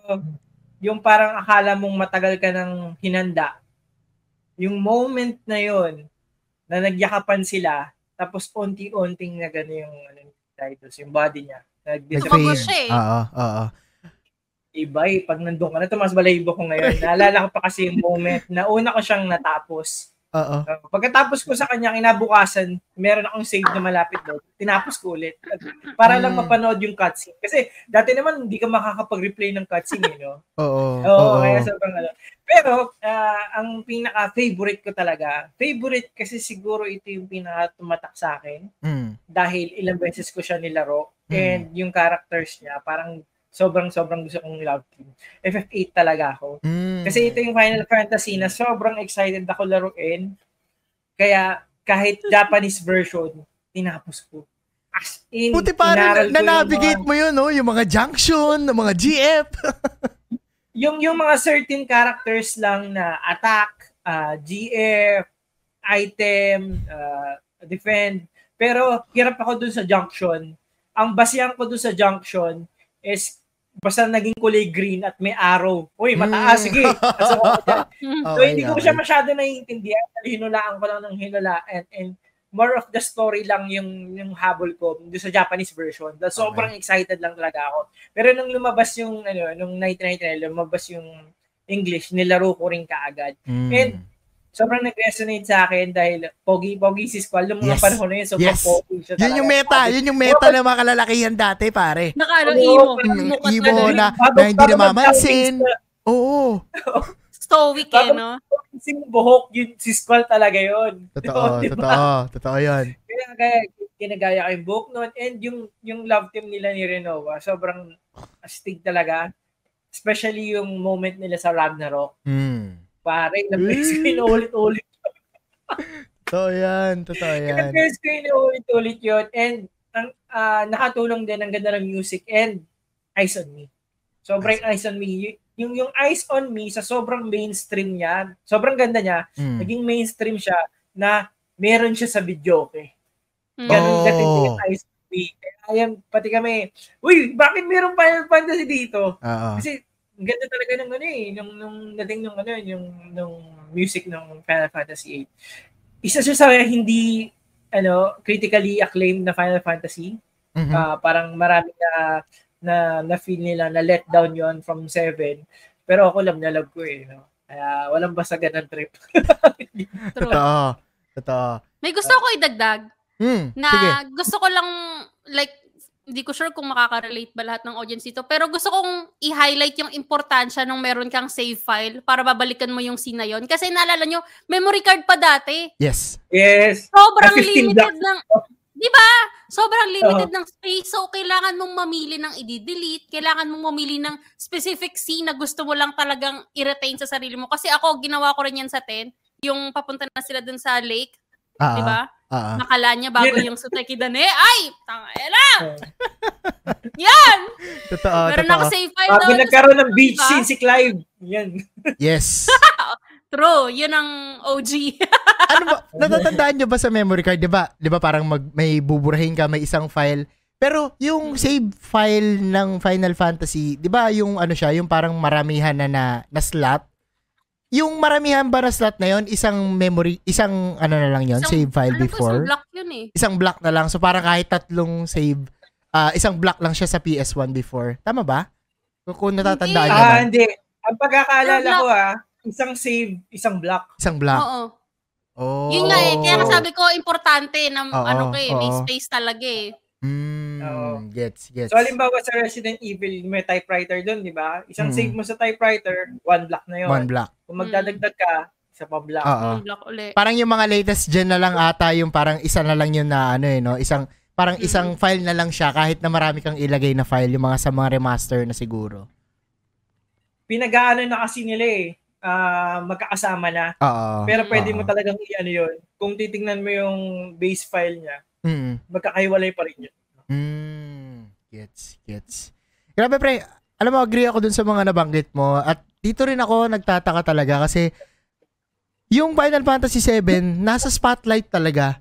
yung parang akala mong matagal ka ng hinanda, yung moment na yon na nagyakapan sila, tapos unti-unting na gano'n yung ano, Eidos, yung body niya. Nag-disappear. Eh. Oo, oo. iba eh. Pag nandun ka na, tumas balahibo ko ngayon. Naalala ko pa kasi yung moment na una ko siyang natapos. Oo. Uh, pagkatapos ko sa kanya, kinabukasan, meron akong save na malapit doon. Tinapos ko ulit. Para lang Mm. mapanood yung cutscene. Kasi dati naman, hindi ka makakapag-replay ng cutscene, eh, no? Oo. Oo, Oo. kaya sobrang ano. Pero, ah, ang pinaka-favorite ko talaga, favorite kasi siguro ito yung pinaka-tumatak sa akin Mm. dahil ilang beses ko siya nilaro Mm. and yung characters niya, parang sobrang-sobrang gusto kong love team. FF8 talaga ako. Mm. Kasi ito yung Final Fantasy na sobrang excited ako laruin. Kaya kahit Japanese version, tinapos ko. As in, Puti pa inaral rin, ko yung na-navigate mga- mo yun, no? Yung mga junction, yung mga GF. yung yung mga certain characters lang na attack, ah, GF, item, ah, defend. Pero hirap ako dun sa junction. Ang basihan ko dun sa junction is basta naging kulay green at may arrow. Uy, mataas, Mm. sige. Ako dyan. So, Okay, hindi ko okay. siya masyado naiintindihan. Hinulaan ko lang ng hinula and, and more of the story lang yung yung habol ko doon sa Japanese version. Dahil sobrang excited lang talaga ako. Pero nung lumabas yung ano, nung 1999 lumabas yung English, nilaro ko rin kaagad. Mm. And sobrang nag-resonate sa akin dahil pogi pogi si Squall nung mga Yes. panahon na yun, sobrang Yes. pogi siya Yun yung meta, yun yung meta ng mga kalalakihan dati, pare. Naka ano, emo. Mm, Emo emo talaga. na, na hindi namamansin. mag-outing Oo. Stoic eh, no? Sing buhok yun si Squall talaga yun. Totoo, Diba? totoo. Totoo yun. Kaya kaya kinagaya ko yung buhok nun and yung yung love team nila ni Renova sobrang astig talaga. Especially yung moment nila sa Ragnarok. Mm. Pare, ilang beses ko inuulit-ulit. Totoo yan. Totoo yan. beses ko inuulit-ulit yun. And ang, ah, nakatulong din ang ganda ng music and Eyes on Me. Sobrang Eyes on Me. Yung, yung Eyes on Me sa sobrang mainstream niya, sobrang ganda niya, Mm. naging mainstream siya na meron siya sa video, okay? Mm. Ganun Oh. dating yung Eyes on Me. Kaya yan, pati kami, uy, bakit meron Final Fantasy dito? Oo. Kasi ang ganda talaga ng ano eh, nung, nung dating nung ano, yung nung music ng Final Fantasy 8. Isa siya sa hindi ano, critically acclaimed na Final Fantasy. Mhm. Ah, parang marami na na na feel nila na let down yon from 7. Pero ako love na love ko eh, no. Kaya walang basagan ng trip. True. Totoo. Totoo. May gusto ko idagdag Hmm. na Sige. gusto ko lang like hindi ko sure kung makaka-relate ba lahat ng audience dito, pero gusto kong i-highlight yung importansya nung meron kang save file para babalikan mo yung scene na yun. Kasi naalala nyo, memory card pa dati. Yes. yes. Sobrang Na 15 limited ng... Di ba? Sobrang limited ng space. So, kailangan mong mamili ng i-delete. Kailangan mong mamili ng specific scene na gusto mo lang talagang i-retain sa sarili mo. Kasi ako, ginawa ko rin yan sa 10. Yung papunta na sila dun sa lake. Ah. Di ba? Ah. Nakala niya bago Yun. yung Suteki Dane. Ay! Tangela! Yan! Totoo. Meron Totoo. ako save file Bago doon. nagkaroon ng beach Diba? scene si Clive. Yan. Yes. True, yun ang OG. ano ba, natatandaan nyo ba sa memory card, di ba? Di ba parang mag, may buburahin ka, may isang file. Pero yung save file ng Final Fantasy, di ba yung ano siya, yung parang maramihan na, na, na slot? Yung maramihan ba na slot na yon isang memory, isang ano na lang yon Isang- save file ko, before? isang block yun eh. Isang block na lang. So parang kahit tatlong save, ah isang block lang siya sa PS1 before. Tama ba? Kung, kung natatandaan Hindi. Ah, na. hindi. Ang pagkakaalala ko ah, isang save, isang block. Isang block. Oo. Oh. Yun nga eh. Kaya sabi ko, importante na Oo, ano ko eh, may space talaga eh. Mm, Oo. gets, gets. So, halimbawa sa Resident Evil, may typewriter doon, di ba? Isang Mm. save mo sa typewriter, one block na yun. One block. Kung magdadagdag ka, isa pa block. Oo. Yung block uli. Parang yung mga latest gen na lang ata yung parang isa na lang yun na ano eh, no? Isang, parang Mhm. isang file na lang siya kahit na marami kang ilagay na file, yung mga sa mga remaster na siguro. Pinag-aano na kasi nila eh, ah, magkakasama na. Oo. Pero pwede Oo. mo talagang i-ano yun. Kung titingnan mo yung base file niya, Mm. magkakahiwalay pa rin yun. Mm. Gets, gets. Grabe pre, alam mo, agree ako dun sa mga nabanggit mo at dito rin ako nagtataka talaga kasi yung Final Fantasy 7 nasa spotlight talaga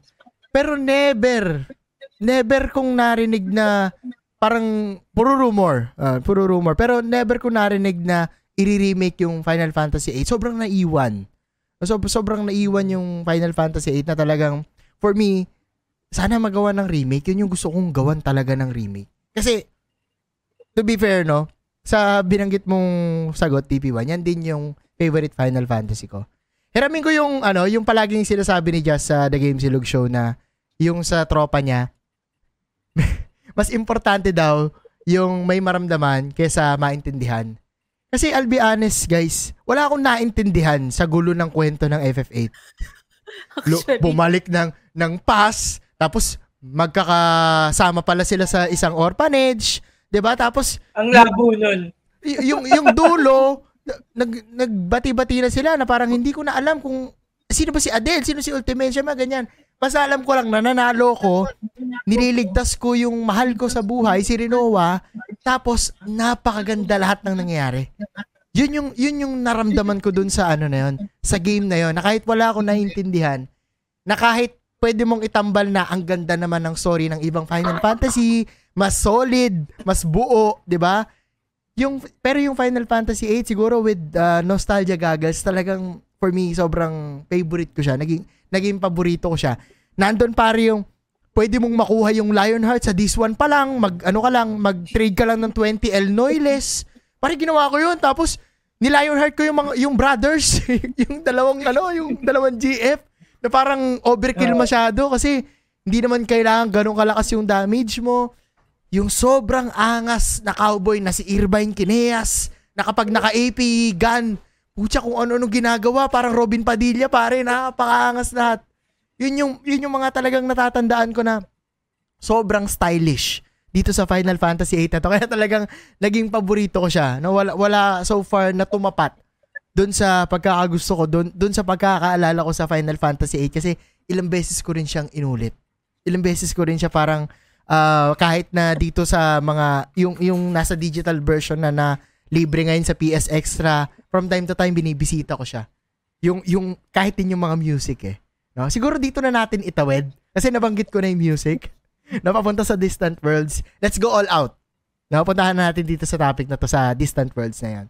pero never never kong narinig na parang puro rumor ah, puro rumor pero never ko narinig na i-remake yung Final Fantasy 8 sobrang naiwan so, sobrang naiwan yung Final Fantasy 8 na talagang for me sana magawa ng remake yun yung gusto kong gawan talaga ng remake kasi to be fair no sa binanggit mong sagot TP1 yan din yung favorite Final Fantasy ko Hiramin ko yung ano, yung palaging sinasabi ni Jazz sa The Game Silog Show na yung sa tropa niya, mas importante daw yung may maramdaman kaysa maintindihan. Kasi I'll be honest guys, wala akong naintindihan sa gulo ng kwento ng FF8. Lu- Actually. bumalik ng ng pass, tapos magkakasama pala sila sa isang orphanage, 'di ba? Tapos Ang labo nun. y- yung yung dulo na- nag nagbati-bati na sila na parang hindi ko na alam kung sino ba si Adele, sino si Ultimate, mga ganyan. Basta alam ko lang na nanalo ko, nililigtas ko yung mahal ko sa buhay, si Rinoa, tapos napakaganda lahat ng nangyayari. Yun yung yun yung naramdaman ko dun sa ano na yun, sa game na yun, na kahit wala akong naiintindihan, na kahit pwede mong itambal na ang ganda naman ng story ng ibang Final Fantasy, mas solid, mas buo, 'di ba? Yung pero yung Final Fantasy 8 siguro with uh, nostalgia goggles talagang for me sobrang favorite ko siya. Naging naging paborito ko siya. Nandun pare yung pwede mong makuha yung Lionheart sa this one pa lang, mag ano ka lang, mag-trade ka lang ng 20 El Noiles. Pare ginawa ko yun tapos ni Lionheart ko yung mga yung brothers, yung dalawang ano, yung dalawang GF na parang overkill masyado kasi hindi naman kailangan ganun kalakas yung damage mo yung sobrang angas na cowboy na si Irvine Kineas na kapag naka-AP gun, putya kung ano-ano ginagawa, parang Robin Padilla pare, napakaangas lahat. Yun yung, yun yung mga talagang natatandaan ko na sobrang stylish dito sa Final Fantasy 8 na to. Kaya talagang naging paborito ko siya. No, wala, wala so far na tumapat doon sa pagkakagusto ko, doon, doon sa pagkakaalala ko sa Final Fantasy 8 kasi ilang beses ko rin siyang inulit. Ilang beses ko rin siya parang ah, kahit na dito sa mga yung yung nasa digital version na na libre ngayon sa PS Extra, from time to time binibisita ko siya. Yung yung kahit din yung mga music eh. No? Siguro dito na natin itawid kasi nabanggit ko na yung music. Napapunta sa Distant Worlds. Let's go all out. Napuntahan na natin dito sa topic na to sa Distant Worlds na yan.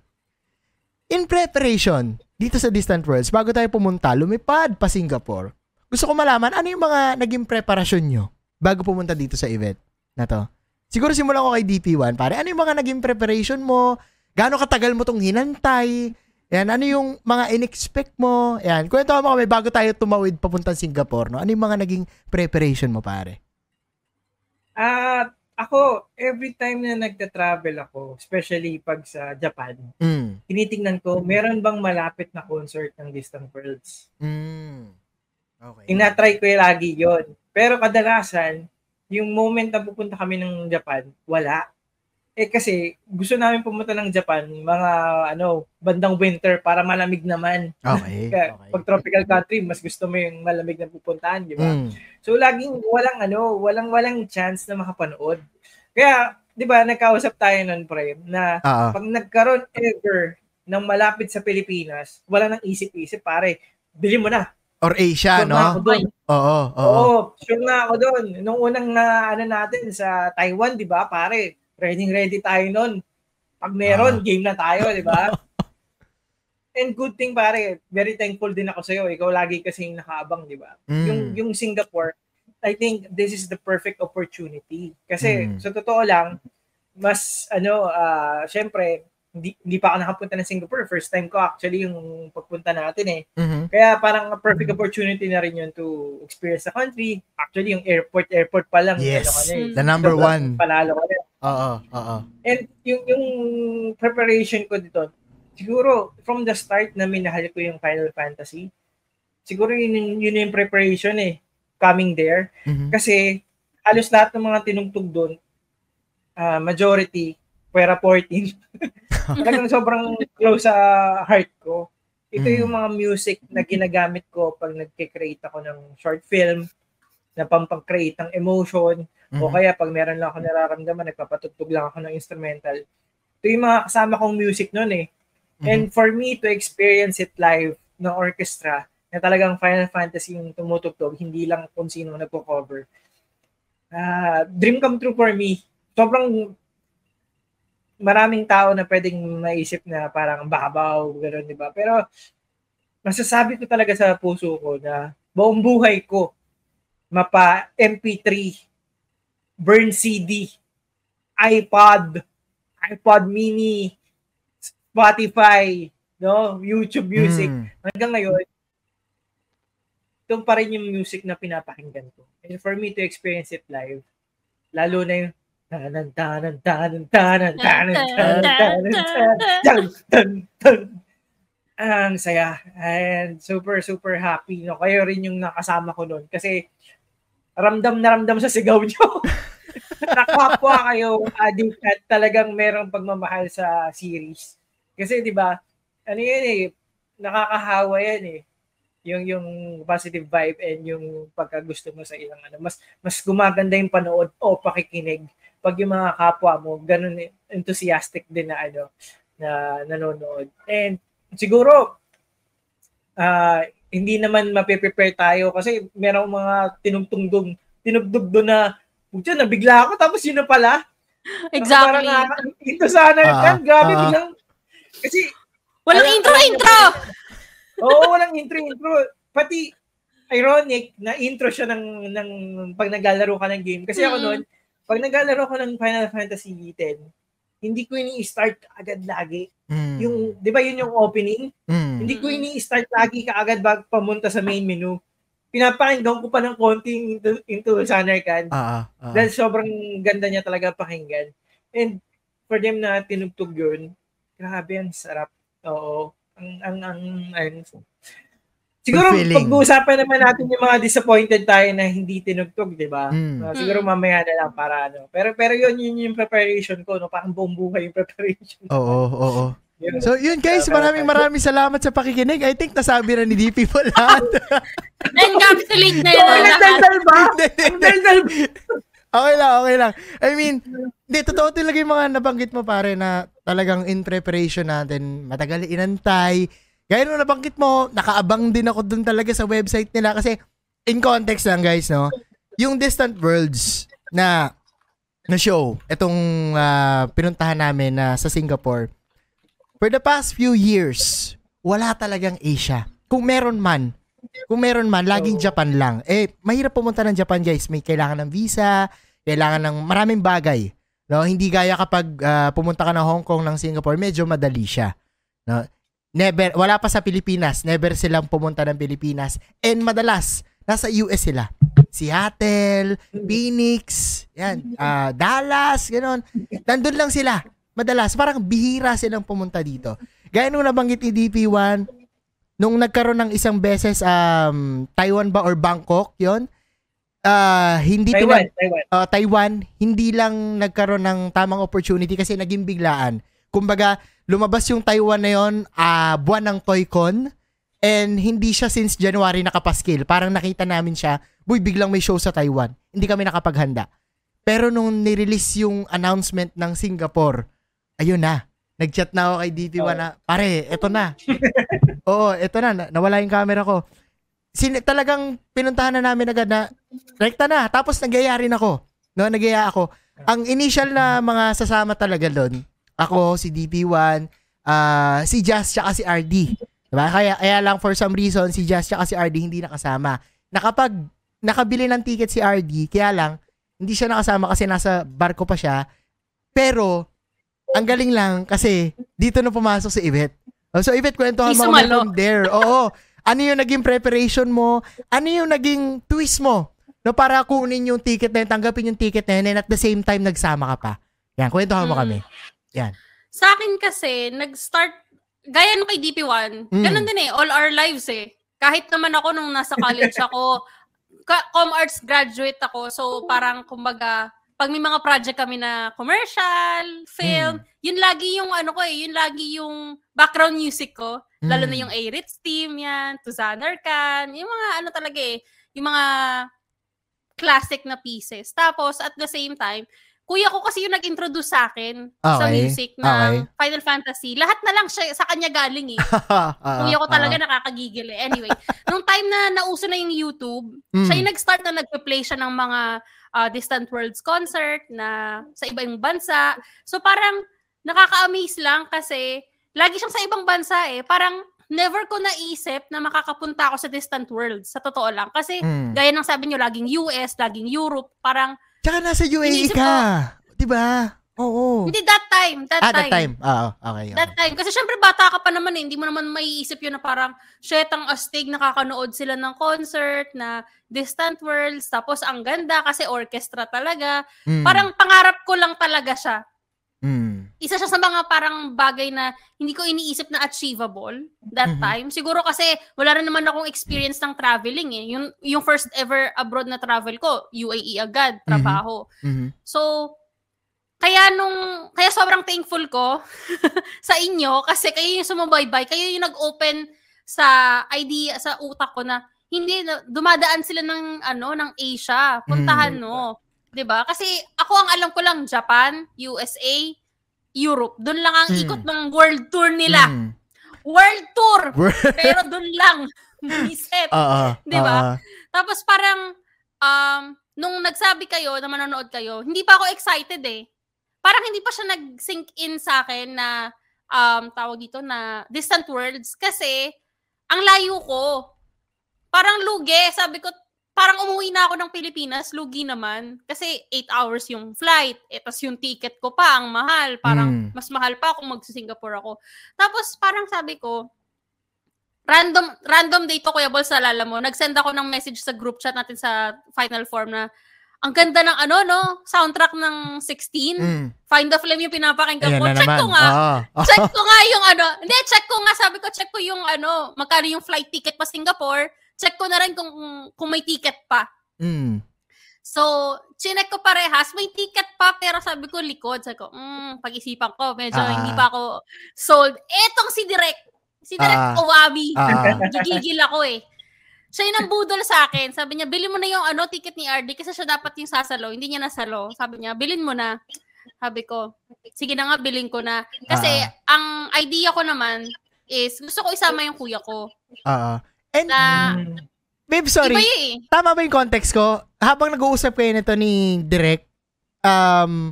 In preparation, dito sa Distant Worlds, bago tayo pumunta, lumipad pa Singapore. Gusto ko malaman, ano yung mga naging preparasyon nyo bago pumunta dito sa event na to? Siguro simulan ko kay DP1, pare. Ano yung mga naging preparation mo? Gaano katagal mo tong hinantay? Yan, ano yung mga in-expect mo? Yan, kwento mo kami bago tayo tumawid papuntang Singapore, no? Ano yung mga naging preparation mo, pare? At ako, every time na nagta-travel ako, especially pag sa Japan, Mm. tinitingnan ko, meron bang malapit na concert ng Distant Worlds? Mm. Okay. Tinatry ko yung lagi yon. Pero kadalasan, yung moment na pupunta kami ng Japan, wala. Eh kasi gusto namin pumunta ng Japan mga ano, bandang winter para malamig naman. Okay. Kaya okay. pag tropical country, mas gusto mo yung malamig na pupuntahan, di ba? Mm. So laging walang ano, walang walang chance na makapanood. Kaya, 'di ba, nagkausap tayo noon, pre, na Oo. pag nagkaroon ever ng malapit sa Pilipinas, wala nang isip-isip, pare. Bili mo na. Or Asia, Sure no? doon. Oo, oo. Oo, sure na ako doon. Nung unang na ano natin sa Taiwan, 'di ba? Pare, ready ready tayo noon. Pag meron, Ah. game na tayo, 'di ba? And good thing pare, very thankful din ako sa iyo. Ikaw lagi kasing nakaabang, 'di ba? Mm. Yung yung Singapore, I think this is the perfect opportunity. Kasi Mm. sa totoo lang, mas ano, ah, syempre, hindi, hindi pa ako nakapunta ng Singapore. First time ko actually yung pagpunta natin eh. Mhm. Kaya parang perfect opportunity na rin yun to experience the country. Actually, yung airport, airport pa lang. Yes. ano ka na eh. The number Sobrang one. Panalo ka na. Oo, oo. And yung, yung preparation ko dito, siguro from the start na minahal ko yung Final Fantasy, siguro yun, yung- yun yung preparation eh, coming there. Mhm. Kasi halos lahat ng mga tinugtog doon, ah, majority, Pera 14. Talagang sobrang close sa heart ko. Ito Mm. yung mga music na ginagamit ko pag nagke-create ako ng short film, na pampang-create ng emotion, o Mhm. kaya pag meron lang ako nararamdaman, nagpapatugtog lang ako ng instrumental. Ito yung mga kasama kong music noon eh. Mhm. And for me to experience it live ng orchestra, na talagang Final Fantasy yung tumutugtog, hindi lang kung sino nagpo-cover. Ah, dream come true for me. Sobrang maraming tao na pwedeng maisip na parang babaw, gano'n, di ba? Pero masasabi ko talaga sa puso ko na buong buhay ko, mapa MP3, burn CD, iPod, iPod mini, Spotify, no, YouTube Music, Mm. hanggang ngayon, ito pa rin yung music na pinapakinggan ko. And for me to experience it live, lalo na yung tanan tanan tanan tanan tanan tanan tanan tanan tanan ang saya. And super super happy. No kayo rin yung nakasama ko noon. Kasi ramdam na ramdam sa sigaw nyo nakapwa kayo addict at talagang merong pagmamahal sa series. Kasi di ba ano yan eh nakakahawa yan eh. Yung yung positive vibe and yung pagkagusto mo sa ilang ano. Mas mas gumaganda yung panood o pakikinig. Pag yung mga kapwa mo ganun enthusiastic din na ano na nanonood. And siguro ah hindi naman mape-prepare tayo kasi merong mga tinugtong doon tinugtog doon na Pucha, nabigla ako tapos yun na pala. Exactly. Parang ito sana Ah, kan, grabe ah. biglang kasi Walang Alam- intro, niyo intro! Oo, walang intro, intro. Pati ironic na intro siya ng ng pag naglalaro ka ng game. Kasi ako Mm. noon, pag naglalaro ko ng Final Fantasy X, hindi ko ini-start agad lagi. Mm. Yung, di ba yun yung opening? Mm. Hindi ko ini-start lagi kaagad bago pamunta sa main menu. Pinapakinggan ko pa ng konting into, into Sanarkand. Ah, ah, ah. Dahil sobrang ganda niya talaga pakinggan. And for them na tinugtog yun, grabe ang sarap. Oo. Ang, ang, ang, ang Siguro pag-uusapan naman natin yung mga disappointed tayo na hindi tinugtog, di ba? Mm. Uh, siguro Mm. mamaya na lang para ano. Pero pero yun, yun yung preparation ko, no? Parang buong buhay yung preparation. Oo, oo. Yun. So, yun guys, maraming maraming salamat sa pakikinig. I think nasabi na ni DP po lahat. Encapsulate na yun Ang daldal ba? Ang daldal okay lang, okay lang. I mean, hindi, totoo talaga yung mga nabanggit mo pare na talagang in preparation natin, matagal inantay. Gaya nung nabanggit mo, nakaabang din ako dun talaga sa website nila kasi in context lang guys, no? Yung Distant Worlds na na show, itong ah, pinuntahan namin na sa Singapore, for the past few years, wala talagang Asia. Kung meron man, kung meron man, laging. Japan lang. Eh, mahirap pumunta ng Japan, guys. May kailangan ng visa, kailangan ng maraming bagay. No, hindi gaya kapag ah, pumunta ka ng Hong Kong ng Singapore, medyo madali siya. No? Never wala pa sa Pilipinas, never silang pumunta ng Pilipinas. And madalas nasa US sila. Seattle, Phoenix, yan, ah, Dallas, ganoon. Nandun lang sila. Madalas parang bihira silang pumunta dito. Gaya nung nabanggit ni DP1, nung nagkaroon ng isang beses um Taiwan ba or Bangkok, 'yon? Ah, hindi Taiwan, tuwa- Taiwan. uh, Taiwan, hindi lang nagkaroon ng tamang opportunity kasi naging biglaan. Kumbaga, lumabas yung Taiwan na yon ah, buwan ng ToyCon and hindi siya since January nakapaskil. Parang nakita namin siya, buy, biglang may show sa Taiwan. Hindi kami nakapaghanda. Pero nung nirelease yung announcement ng Singapore, ayun na, nag-chat na ako kay DP1 oh. na, pare, eto na. Oo, eto na, nawala yung camera ko. Sin talagang pinuntahan na namin agad na, rekta na, tapos nagyaya rin ako. No, nagyaya ako. Ang initial na mga sasama talaga doon, ako, si DP1, uh, ah, si Jazz, tsaka si RD. Diba? Kaya, kaya lang for some reason, si Jazz tsaka si RD hindi nakasama. Nakapag nakabili ng ticket si RD, kaya lang, hindi siya nakasama kasi nasa barko pa siya. Pero, ang galing lang kasi dito na pumasok si Yvette. Oh, so Yvette, kwentuhan mo kami from there. Oo. Ano yung naging preparation mo? Ano yung naging twist mo? No, para kunin yung ticket na yun, tanggapin yung ticket na yun, and at the same time, nagsama ka pa. Yan, kwentuhan mo hmm. kami. Yan. Sa akin kasi, nag-start, gaya nung kay DP1, mm. ganun din eh, all our lives eh. Kahit naman ako nung nasa college ako, com arts graduate ako. So parang kumbaga pag may mga project kami na commercial, film, mm. yun lagi yung ano ko eh, yun lagi yung background music ko. Mm. Lalo na hmm. yung A-Ritz team yan, Tuzaner Khan, yung mga ano talaga eh, yung mga classic na pieces. Tapos at the same time, kuya ko kasi yung nag-introduce sa akin okay. sa music ng okay. Final Fantasy. Lahat na lang siya sa kanya galing eh. uh, kuya ko talaga uh, nakakagigil eh. Anyway, nung time na nauso na yung YouTube, mm. siya yung nag-start na nagpe-play siya ng mga uh, Distant Worlds concert na sa ibang bansa. So parang nakaka-amaze lang kasi lagi siyang sa ibang bansa eh. Parang never ko naisip na makakapunta ako sa Distant Worlds. Sa totoo lang. Kasi mm. gaya ng sabi niyo, laging US, laging Europe, parang Tsaka nasa UAE ka. Ko, di ba? Oo. Hindi, that time. That ah, time. that time. Oo, okay, okay. That time. Kasi syempre bata ka pa naman eh. Hindi mo naman maiisip yun na parang, shit, ang astig, nakakanood sila ng concert na Distant Worlds. Tapos ang ganda kasi orchestra talaga. Mm. Parang pangarap ko lang talaga siya. Mm. Isa siya sa mga parang bagay na hindi ko iniisip na achievable that mm-hmm. time. Siguro kasi wala rin naman akong experience ng traveling eh. Yung, yung first ever abroad na travel ko, UAE agad, mm-hmm. trabaho. Mm-hmm. So, kaya nung, kaya sobrang thankful ko sa inyo kasi kayo yung sumubaybay, kayo yung nag-open sa idea, sa utak ko na hindi, dumadaan sila ng, ano, ng Asia. Puntahan, mm-hmm. no 'di ba? Kasi ako ang alam ko lang Japan, USA, Europe. Doon lang ang hmm. ikot ng world tour nila. Hmm. World tour. pero doon lang. Biset. Uh, uh, 'Di ba? Uh, Tapos parang um nung nagsabi kayo na manonood kayo, hindi pa ako excited eh. Parang hindi pa siya nag-sink in sa akin na um tawag dito na distant worlds kasi ang layo ko. Parang lugi, sabi ko parang umuwi na ako ng Pilipinas, lugi naman. Kasi 8 hours yung flight. Eh, tapos yung ticket ko pa, ang mahal. Parang mm. mas mahal pa kung mag-Singapore ako. Tapos parang sabi ko, random random date ko, Kuya Bol, sa lala mo. Nag-send ako ng message sa group chat natin sa final form na ang ganda ng ano, no? Soundtrack ng 16. Mm. Find the Flame yung pinapakinggan ko. Check naman. ko nga. Oh. check ko nga yung ano. Hindi, check ko nga. Sabi ko, check ko yung ano, magkano yung flight ticket pa Singapore check ko na rin kung, kung may ticket pa. Mm. So, chinek ko parehas, may ticket pa, pero sabi ko likod. Sabi ko, mm, pag-isipan ko, medyo uh, hindi pa ako sold. Etong si Direk, si Direk uh, Owami, uh, gigigil ako eh. Siya yung budol sa akin. Sabi niya, bilhin mo na yung ano, ticket ni RD kasi siya dapat yung sasalo. Hindi niya nasalo. Sabi niya, bilhin mo na. Sabi ko, sige na nga, bilhin ko na. Kasi uh, ang idea ko naman is, gusto ko isama yung kuya ko. Oo. And, na, babe, sorry. eh. Tama ba yung context ko? Habang nag-uusap kayo nito ni Direk, um,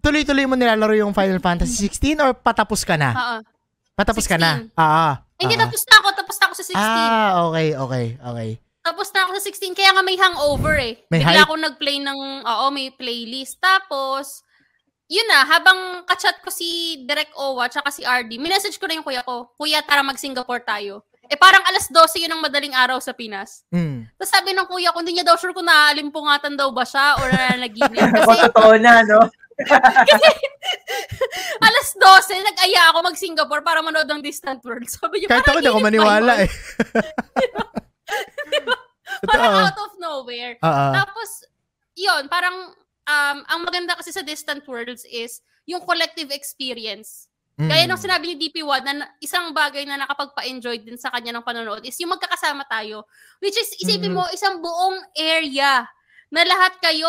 tuloy-tuloy mo nilalaro yung Final Fantasy 16 or patapos ka na? Oo. Patapos 16. ka na? Ah, Hindi, uh tapos na ako. Tapos na ako sa 16. Ah, okay, okay, okay. Tapos na ako sa 16, kaya nga may hangover eh. May Bigla hype? ako nag-play ng, oo, may playlist. Tapos, yun na, habang kachat ko si Direk Owa tsaka si RD, minessage ko na yung kuya ko, Kuya, tara mag-Singapore tayo. Eh parang alas 12 yun ang madaling araw sa Pinas. Mm. Tapos sabi ng kuya ko, hindi niya daw sure kung naalimpungatan daw ba siya or nananaginip. Kasi, totoo na, no? kasi, alas 12, nag-aya ako mag-Singapore para manood ng Distant World. Sabi niya, Kahit ako, hindi ako maniwala eh. diba? Parang out of nowhere. Uh-uh. Tapos, yun, parang, um, ang maganda kasi sa Distant Worlds is yung collective experience Mm. Kaya nung sinabi ni DP1 na isang bagay na nakapagpa-enjoy din sa kanya ng panonood is yung magkakasama tayo. Which is, isipin mm. mo, isang buong area na lahat kayo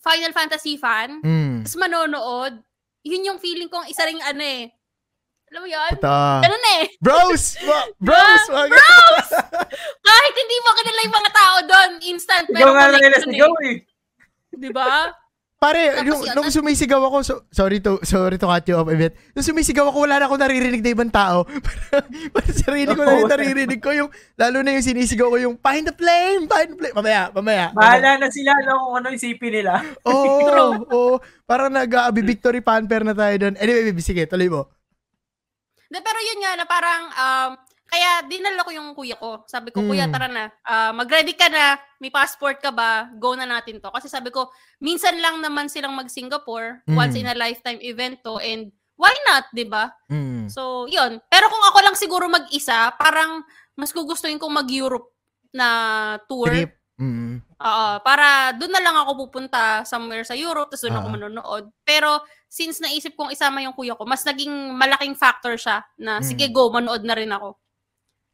Final Fantasy fan, mm. tapos manonood, yun yung feeling kong isa ring ano eh. Alam mo yun? Puta. Ganun eh. Bros! Wa- bros! wag- Bros! Kahit hindi mo kilala yung mga tao doon, instant. Ikaw Meron nga lang connection yung nasigaw eh. Di ba? Pare, Tapos nung, yun, nung sumisigaw ako, so, sorry to sorry to cut you off a bit. Nung sumisigaw ako, wala na ako naririnig na ibang tao. Parang sarili ko na rin naririnig ko yung, lalo na yung sinisigaw ko yung, find the flame, find the flame. Mamaya, mamaya. Bahala na sila no, kung ano isipin nila. Oo, True. oo. Parang nag-aabi victory fanfare na tayo doon. Anyway, baby, sige, tuloy mo. De, pero yun nga na parang, um, kaya dinala ko yung kuya ko. Sabi ko, kuya, Mm. tara na. Ah, mag-ready ka na. May passport ka ba? Go na natin to. Kasi sabi ko, minsan lang naman silang mag-Singapore. Mm. Once in a lifetime event to. And why not, di ba? Mm. So, yun. Pero kung ako lang siguro mag-isa, parang mas gugustuhin kong mag-Europe na tour. Trip. Mm. Oo, para doon na lang ako pupunta somewhere sa Europe, tapos doon ako Ah. manonood. Pero since naisip kong isama yung kuya ko, mas naging malaking factor siya na Mm. sige go, manood na rin ako.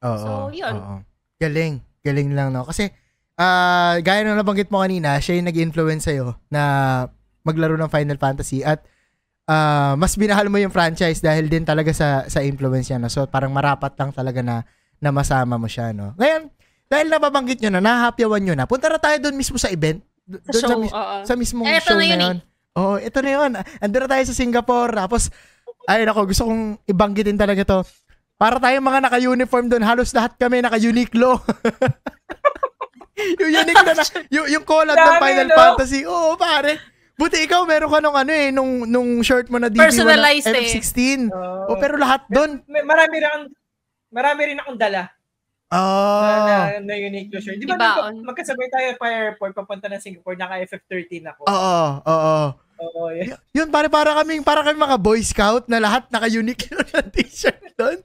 Oo. So, yun. oo. Galing. Galing lang, no? Kasi, ah gaya ng nabanggit mo kanina, siya yung nag-influence sa'yo na maglaro ng Final Fantasy at ah mas binahal mo yung franchise dahil din talaga sa sa influence niya, no? So, parang marapat lang talaga na, na masama mo siya, no? Ngayon, dahil nababanggit nyo na, nahahapyawan nyo na, punta na tayo doon mismo sa event. D- Sa doon show, mis- oo. sa mismong Eh, show na na yun yun. Oo, ito na yun. Andun na tayo sa Singapore. Tapos, ay nako, gusto kong ibanggitin talaga to. Para tayong mga naka-uniform doon, halos lahat kami naka-Uniqlo. yung Uniqlo na, yung, yung collab ng Final no? Fantasy. Oo, pare. Buti ikaw, meron ka nung ano eh, nung, nung shirt mo na DP1 Personalized eh. F16. Oo. Oh, pero lahat doon. Marami rin marami rin akong dala Oh. na, na, na unique shirt. Di ba Ibaon. nagpa- magkasabay tayo pa airport papunta ng Singapore, naka FF13 ako. Oo, oo. Oo, yeah. Y- Yun, pare, para kaming, para kaming mga Boy Scout na lahat naka-unique na t-shirt doon.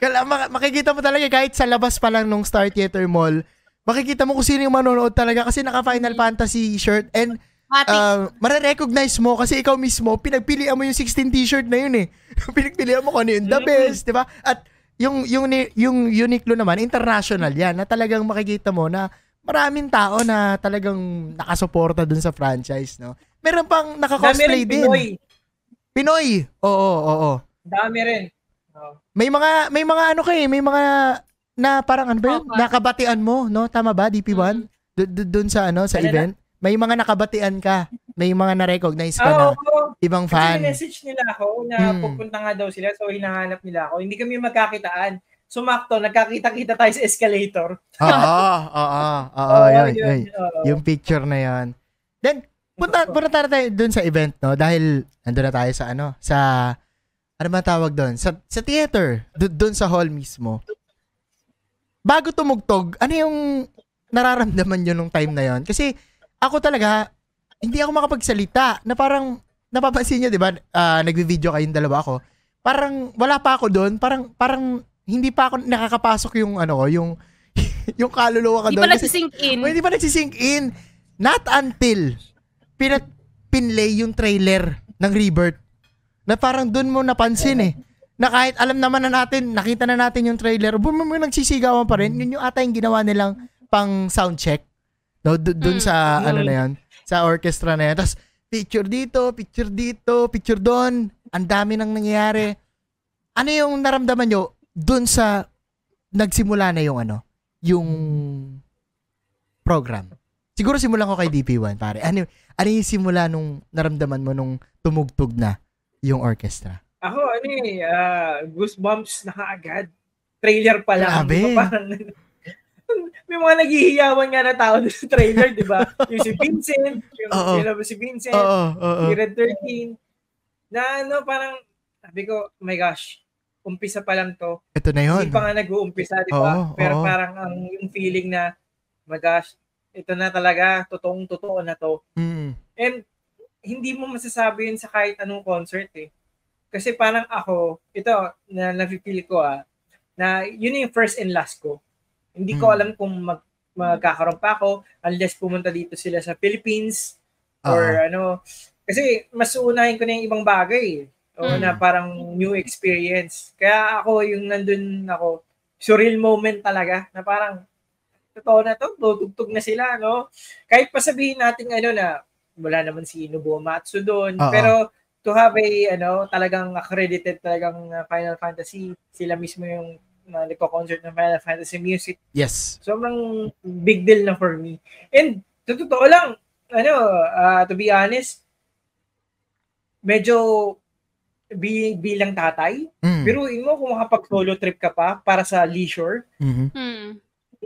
Kala, mak- makikita mo talaga kahit sa labas pa lang nung Star Theater Mall, makikita mo kung sino yung manonood talaga kasi naka Final Fantasy shirt and uh, marirecognize mo kasi ikaw mismo, pinagpilian mo yung 16 t-shirt na yun eh. pinagpilian mo kung ano yung the best, di ba? At yung, yung, yung Uniqlo naman, international yan, na talagang makikita mo na maraming tao na talagang nakasuporta dun sa franchise, no? Meron pang naka-cosplay din. Pinoy. Pinoy. Oo, oo, oo. Dami rin. May mga may mga ano kay, may mga na parang ano ba yun? Nakabatian mo, no? Tama ba, DP1? Mm. D- d- Doon sa ano, sa Ano na? event? May mga nakabatian ka. May mga na-recognize ka Ah, na oo. ibang Kasi fan. message nila ako na Hmm. pupunta nga daw sila so hinahanap nila ako. Hindi kami magkakitaan. Sumakto, nagkakita-kita tayo sa escalator. Oo, oo, oo, Oo, yun, yun, yun. oo. Yung picture na yan. Then, punta, punta tayo dun sa event, no? Dahil, nandun na tayo sa ano, sa, ano ba tawag doon? Sa, sa theater. Dun sa hall mismo. Bago tumugtog, ano yung nararamdaman nyo nung time na yon? Kasi, ako talaga, hindi ako makapagsalita na parang, napapansin nyo, di ba? Ah, nagvi-video kayong dalawa ako. Parang, wala pa ako doon. Parang, parang, hindi pa ako nakakapasok yung, ano ko, yung, yung kaluluwa ko doon. pa Kasi- nagsisink in. Oh, hindi pa nagsisink in. Not until pinat pinlay yung trailer ng Rebirth. Na parang dun mo napansin eh. Na kahit alam naman na natin, nakita na natin yung trailer, bum bum nagsisigawan pa rin. Yun yung ata yung ginawa nilang pang sound check. No, dun, dun Mm. sa Mm. ano na yan, sa orchestra na yan. Tapos picture dito, picture dito, picture doon. Ang dami nang nangyayari. Ano yung naramdaman nyo dun sa nagsimula na yung ano, yung program? Siguro simulan ko kay DP1, pare. Ano, ano yung simula nung naramdaman mo nung tumugtog na yung orchestra? Ako, ano eh, ah, goosebumps na kaagad. Trailer pa lang. Grabe. Di ba? Parang, may mga naghihiyawan nga na tao sa trailer, di ba? Yung si Vincent, yung yung si Vincent, Oo, oo. si Red 13, na ano, parang, sabi ko, oh my gosh, umpisa pa lang to. Ito na yun. Hindi pa nga nag-uumpisa, di ba? Oo, Pero oo. parang ang yung feeling na, oh my gosh, ito na talaga, totoong totoo na to. Mm. And hindi mo masasabi yun sa kahit anong concert eh. Kasi parang ako, ito, na na-feel ko ah, na yun yung first and last ko. Hindi ko Mm. alam kung mag, magkakaroon pa ako unless pumunta dito sila sa Philippines or Oo. ano. Kasi mas uunahin ko na yung ibang bagay. eh. O Mm. na parang new experience. Kaya ako yung nandun ako, surreal moment talaga na parang totoo na to, tutugtog na sila, no? Kahit pa sabihin natin ano na wala naman si Nobuo Matsu doon, Oo. pero to have a ano talagang accredited talagang uh, Final Fantasy sila mismo yung na uh, nagko-concert ng Final Fantasy music. Yes. Sobrang big deal na for me. And totoo lang, ano, uh, to be honest, medyo bi- bilang tatay, mm. pero mo kung makapag solo trip ka pa para sa leisure, mm-hmm. mm.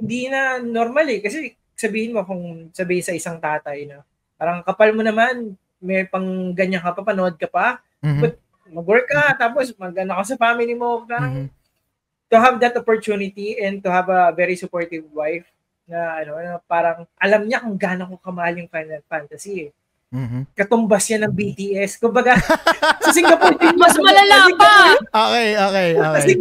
hindi na normal eh. Kasi sabihin mo kung sabihin sa isang tatay na, parang kapal mo naman, may pang ganyan ka pa, panood ka pa, mm-hmm. but mag-work ka, tapos mag-ano ka sa family mo, parang mm-hmm. to have that opportunity and to have a very supportive wife na ano, na parang alam niya kung gaano ko kamahal yung Final Fantasy eh. Mm-hmm. Katumbas yan ng BTS. Kumbaga, sa Singapore din Mas malala pa! Okay, okay, okay. Sa,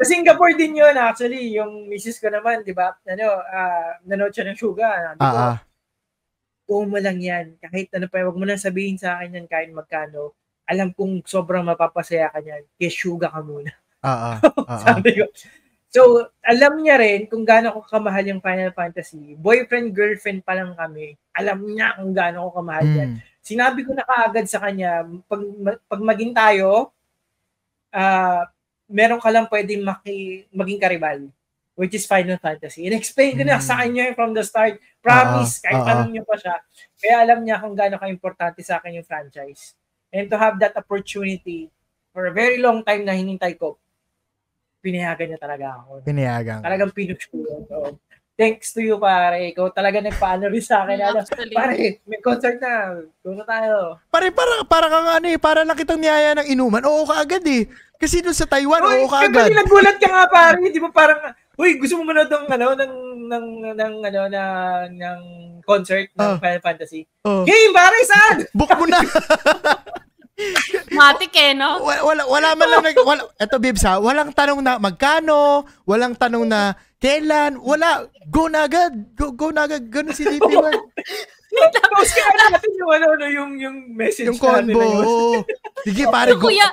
sa Singapore din yun actually. Yung misis ko naman, di ba? Ano, uh, nanood siya ng Suga. Ah, uh-huh. Kung mo lang yan. Kahit ano pa, wag mo lang sabihin sa akin yan kahit magkano. Alam kong sobrang mapapasaya ka niyan. Kaya Suga ka muna. Oo. Sabi ko. So, alam niya rin kung gaano ko kamahal yung Final Fantasy. Boyfriend, girlfriend pa lang kami. Alam niya kung gaano ko kamahal mm. yan. Sinabi ko na kaagad sa kanya, pag, pag maging tayo, uh, meron ka lang pwedeng maki, maging karibal which is Final Fantasy. In-explain ko na mm. sa kanya from the start. Promise, uh-huh. kahit uh-huh. tanong niyo pa siya. Kaya alam niya kung gaano ka-importante sa akin yung franchise. And to have that opportunity for a very long time na hinintay ko, pinayagan niya talaga ako. Pinayagan. Talagang pinush ko yun. So, thanks to you, pare. Ikaw talaga nagpaano rin sa akin. Ano, pare, may concert na. Go na tayo. Pare, para, para kang ano eh, para lang kitang niyaya ng inuman. Oo ka agad eh. Kasi doon sa Taiwan, Oy, oo ka agad. Kasi nagulat ka nga, pare. Di ba parang, uy, gusto mo manood ng, ano, ng, ng, ng, ano, na, ng concert ng uh, Final Fantasy? Uh, Game, pare, saan? Book mo na. Matik eh, no? Wala, wala, wala man lang, nag, wala, eto Bibs ha, walang tanong na magkano, walang tanong na kailan, wala, go na agad, go, go na agad, ganun si DP man. Tapos kaya natin yung ano, yung, yung message yung combo. Sige, pare, go. Kuya,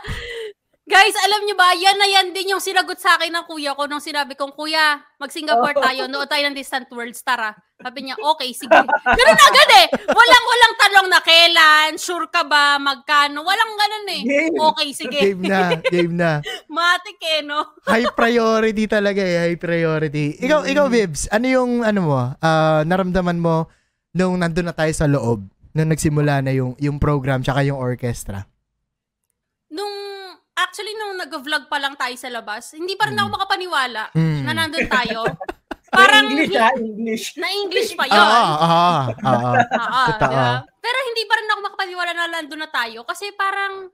Guys, alam nyo ba, yan na yan din yung sinagot sa akin ng kuya ko nung sinabi kong, Kuya, mag-Singapore oh. tayo, nood tayo ng distant worlds, tara. Sabi niya, okay, sige. Ganun agad eh. Walang, walang tanong na kailan, sure ka ba, magkano, walang ganun eh. Game. Okay, sige. Game na, game na. Matik eh, no? high priority talaga eh, high priority. Ikaw, ikaw, Vibs, ano yung, ano mo, uh, naramdaman mo nung nandun na tayo sa loob, nung nagsimula na yung, yung program, tsaka yung orchestra? Actually, nung nag-vlog pa lang tayo sa labas, hindi pa rin ako mm. makapaniwala mm. na nandun tayo. Parang, na English ha, English. Na English pa. Ah, ah, ah. ah, diba? Pero hindi pa rin ako makapaniwala na nandun na tayo kasi parang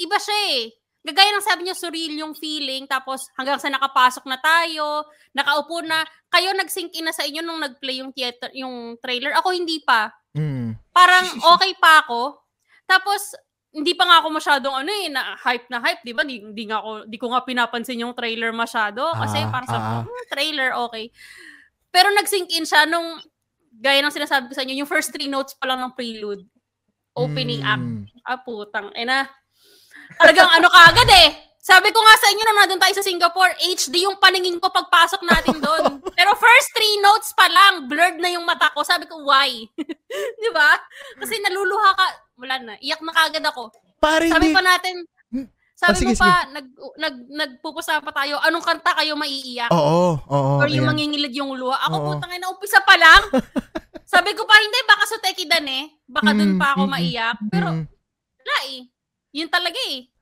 iba siya eh. Gagaya ng sabi niya, surreal yung feeling. Tapos hanggang sa nakapasok na tayo, nakaupo na, kayo nag-sync in na sa inyo nung nag-play yung theater, yung trailer. Ako hindi pa. Mm. Parang okay pa ako. Tapos hindi pa nga ako masyadong ano eh, na hype na hype, 'di ba? Hindi, hindi nga ako, di ko nga pinapansin yung trailer masyado kasi ah, parang sa ah. hmm, trailer okay. Pero nag-sync in siya nung gaya ng sinasabi ko sa inyo, yung first three notes pa lang ng prelude. Opening mm. act. Ah, putang. Eh na. Talagang ano kagad eh. Sabi ko nga sa inyo nung nandun tayo sa Singapore, HD yung paningin ko pagpasok natin doon. Pero first three notes pa lang, blurred na yung mata ko. Sabi ko, why? Di ba? Kasi naluluha ka, wala na. Iyak na kagad ako. Pare, sabi hindi... pa natin, hmm. sabi oh, sige, mo pa, sige. nag, nag, nagpupusa pa tayo, anong kanta kayo maiiyak? Oo, oo. Or yung ayan. mangingilid yung luha. Ako, oo. putang ina, umpisa pa lang. sabi ko pa, hindi, baka sa Tekidan eh. Baka mm, dun pa ako mm, maiyak. Pero, mm. wala eh. Yun talaga eh.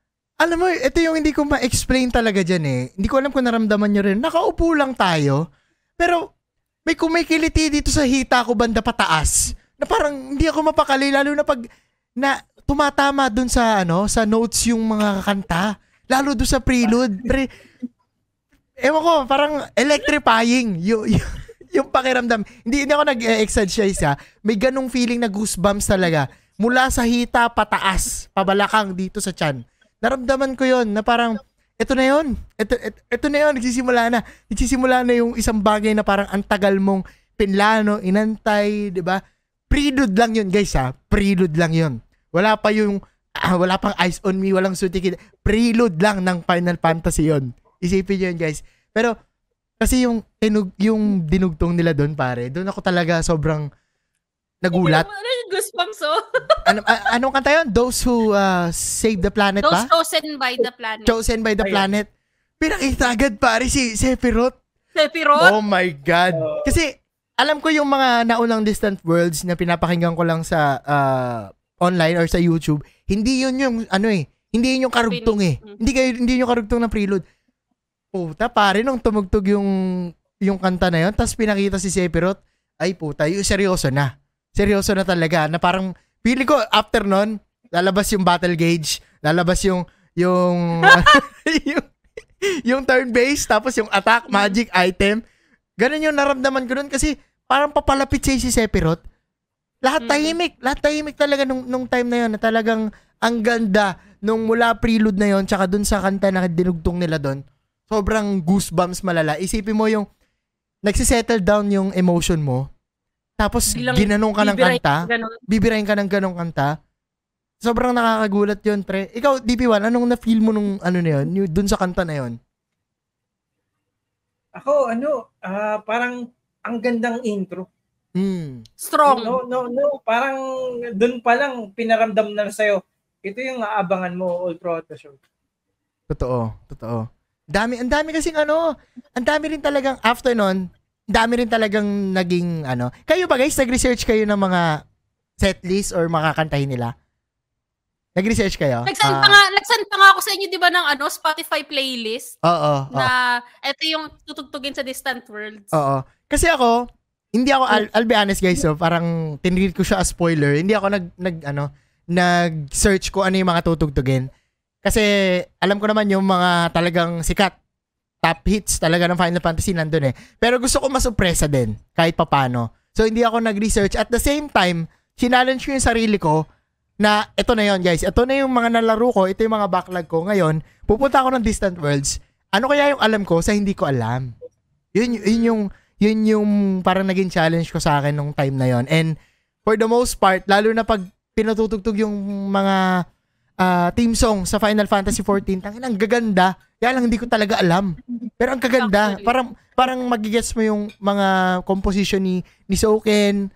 Alam mo, ito yung hindi ko ma-explain talaga dyan eh. Hindi ko alam kung naramdaman nyo rin. Nakaupo lang tayo. Pero, may kumikiliti dito sa hita ko banda pataas. Na parang hindi ako mapakali. Lalo na pag na tumatama dun sa ano sa notes yung mga kanta lalo dun sa prelude pre ewan ko parang electrifying yung, yung, yung pakiramdam hindi, hindi ako nag-exercise ha may ganong feeling na goosebumps talaga mula sa hita pataas pabalakang dito sa chan naramdaman ko yon na parang ito na yon ito, ito, ito na yon nagsisimula na nagsisimula na yung isang bagay na parang antagal mong pinlano inantay di ba Prelude lang yun, guys ha. Prelude lang yun. Wala pa yung, ah, wala pang Eyes on Me, walang sutikid. Prelude lang ng Final Fantasy yon. Isipin nyo yun, guys. Pero, kasi yung, tinug, yung dinugtong nila doon, pare, doon ako talaga sobrang, nagulat. Ano yung goosebumps, oh? ano, a- anong kanta yun? Those who uh, save the planet Those ba? chosen by the planet. Chosen by the Ayun. planet. Pinakita agad pare si Sephiroth. Sephiroth? Oh my God. Oo. Kasi alam ko yung mga naunang distant worlds na pinapakinggan ko lang sa uh, online or sa YouTube. Hindi yun yung ano eh. Hindi yun yung karugtong eh. Mm. Hindi kayo hindi yun yung karugtong ng prelude. Puta, pare nung tumugtog yung yung kanta na yun, tapos pinakita si Sephiroth, ay puta, yung seryoso na. Seryoso na talaga. Na parang, feeling ko, after nun, lalabas yung battle gauge, lalabas yung, yung, yung, yung turn base, tapos yung attack, magic item. Ganun yung naramdaman ko nun kasi parang papalapit siya si Sephiroth. Lahat Mm. tahimik. Lahat tahimik talaga nung, nung time na yun na talagang ang ganda nung mula prelude na yon tsaka dun sa kanta na dinugtong nila doon. Sobrang goosebumps malala. Isipin mo yung nagsisettle down yung emotion mo. Tapos Bilang ginanong ka ng kanta. ganun. Bibirahin ka ng ganong kanta. Sobrang nakakagulat yun, pre. Ikaw, DP1, anong na-feel mo nung ano na yun? Yung, dun sa kanta na yun? Ako, ano, ah, parang ang gandang intro. Hmm. Strong. No, no, no. Parang doon pa lang pinaramdam na sa'yo. Ito yung aabangan mo all throughout the show. Totoo, totoo. Dami, ang dami kasing ano, ang dami rin talagang after nun, dami rin talagang naging ano. Kayo ba guys, nag-research kayo ng mga setlist or makakantahin nila? Nag-research kayo? Nagsend pa nga, nagsend pa nga ako sa inyo, di ba, ng ano, Spotify playlist Oo, oo. na ito yung tutugtugin sa Distant Worlds. Oo. Kasi ako, hindi ako, I'll, I'll be honest guys, so parang tinreat ko siya as spoiler. Hindi ako nag, nag ano, nag-search ko ano yung mga tutugtugin. Kasi alam ko naman yung mga talagang sikat, top hits talaga ng Final Fantasy nandun eh. Pero gusto ko masupresa din, kahit papano. So hindi ako nag-research. At the same time, challenge ko yung sarili ko na ito na yon guys. Ito na yung mga nalaro ko, ito yung mga backlog ko. Ngayon, pupunta ako ng Distant Worlds. Ano kaya yung alam ko sa hindi ko alam? Yun, yun yung yun yung parang naging challenge ko sa akin nung time na yon. And for the most part, lalo na pag pinatutugtog yung mga ah, theme song sa Final Fantasy 14, tangin ang gaganda. Kaya lang hindi ko talaga alam. Pero ang kaganda, Actually. parang parang magigets mo yung mga composition ni ni Soken,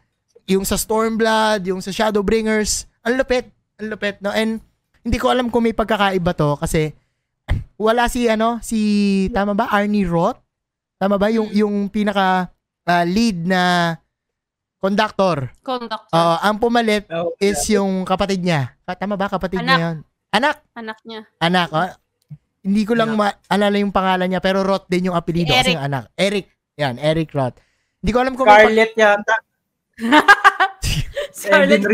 yung sa Stormblood, yung sa Shadowbringers. Ang lupit, ang lupit, no? And hindi ko alam kung may pagkakaiba to kasi wala si ano, si tama ba Arnie Roth? Tama ba yung yung pinaka ah, lead na conductor? Conductor. Ah, ang pumalit Oh, is yung kapatid niya. Ka- Tama ba kapatid Anak. niya yun? Anak, anak niya. anak. ah. Hindi ko lang maalala yung pangalan niya pero Roth din yung apelyido kasi Eric. yung anak. Eric. Yan, Eric Roth. Hindi ko alam kung may Scarlett yata. Scarlett.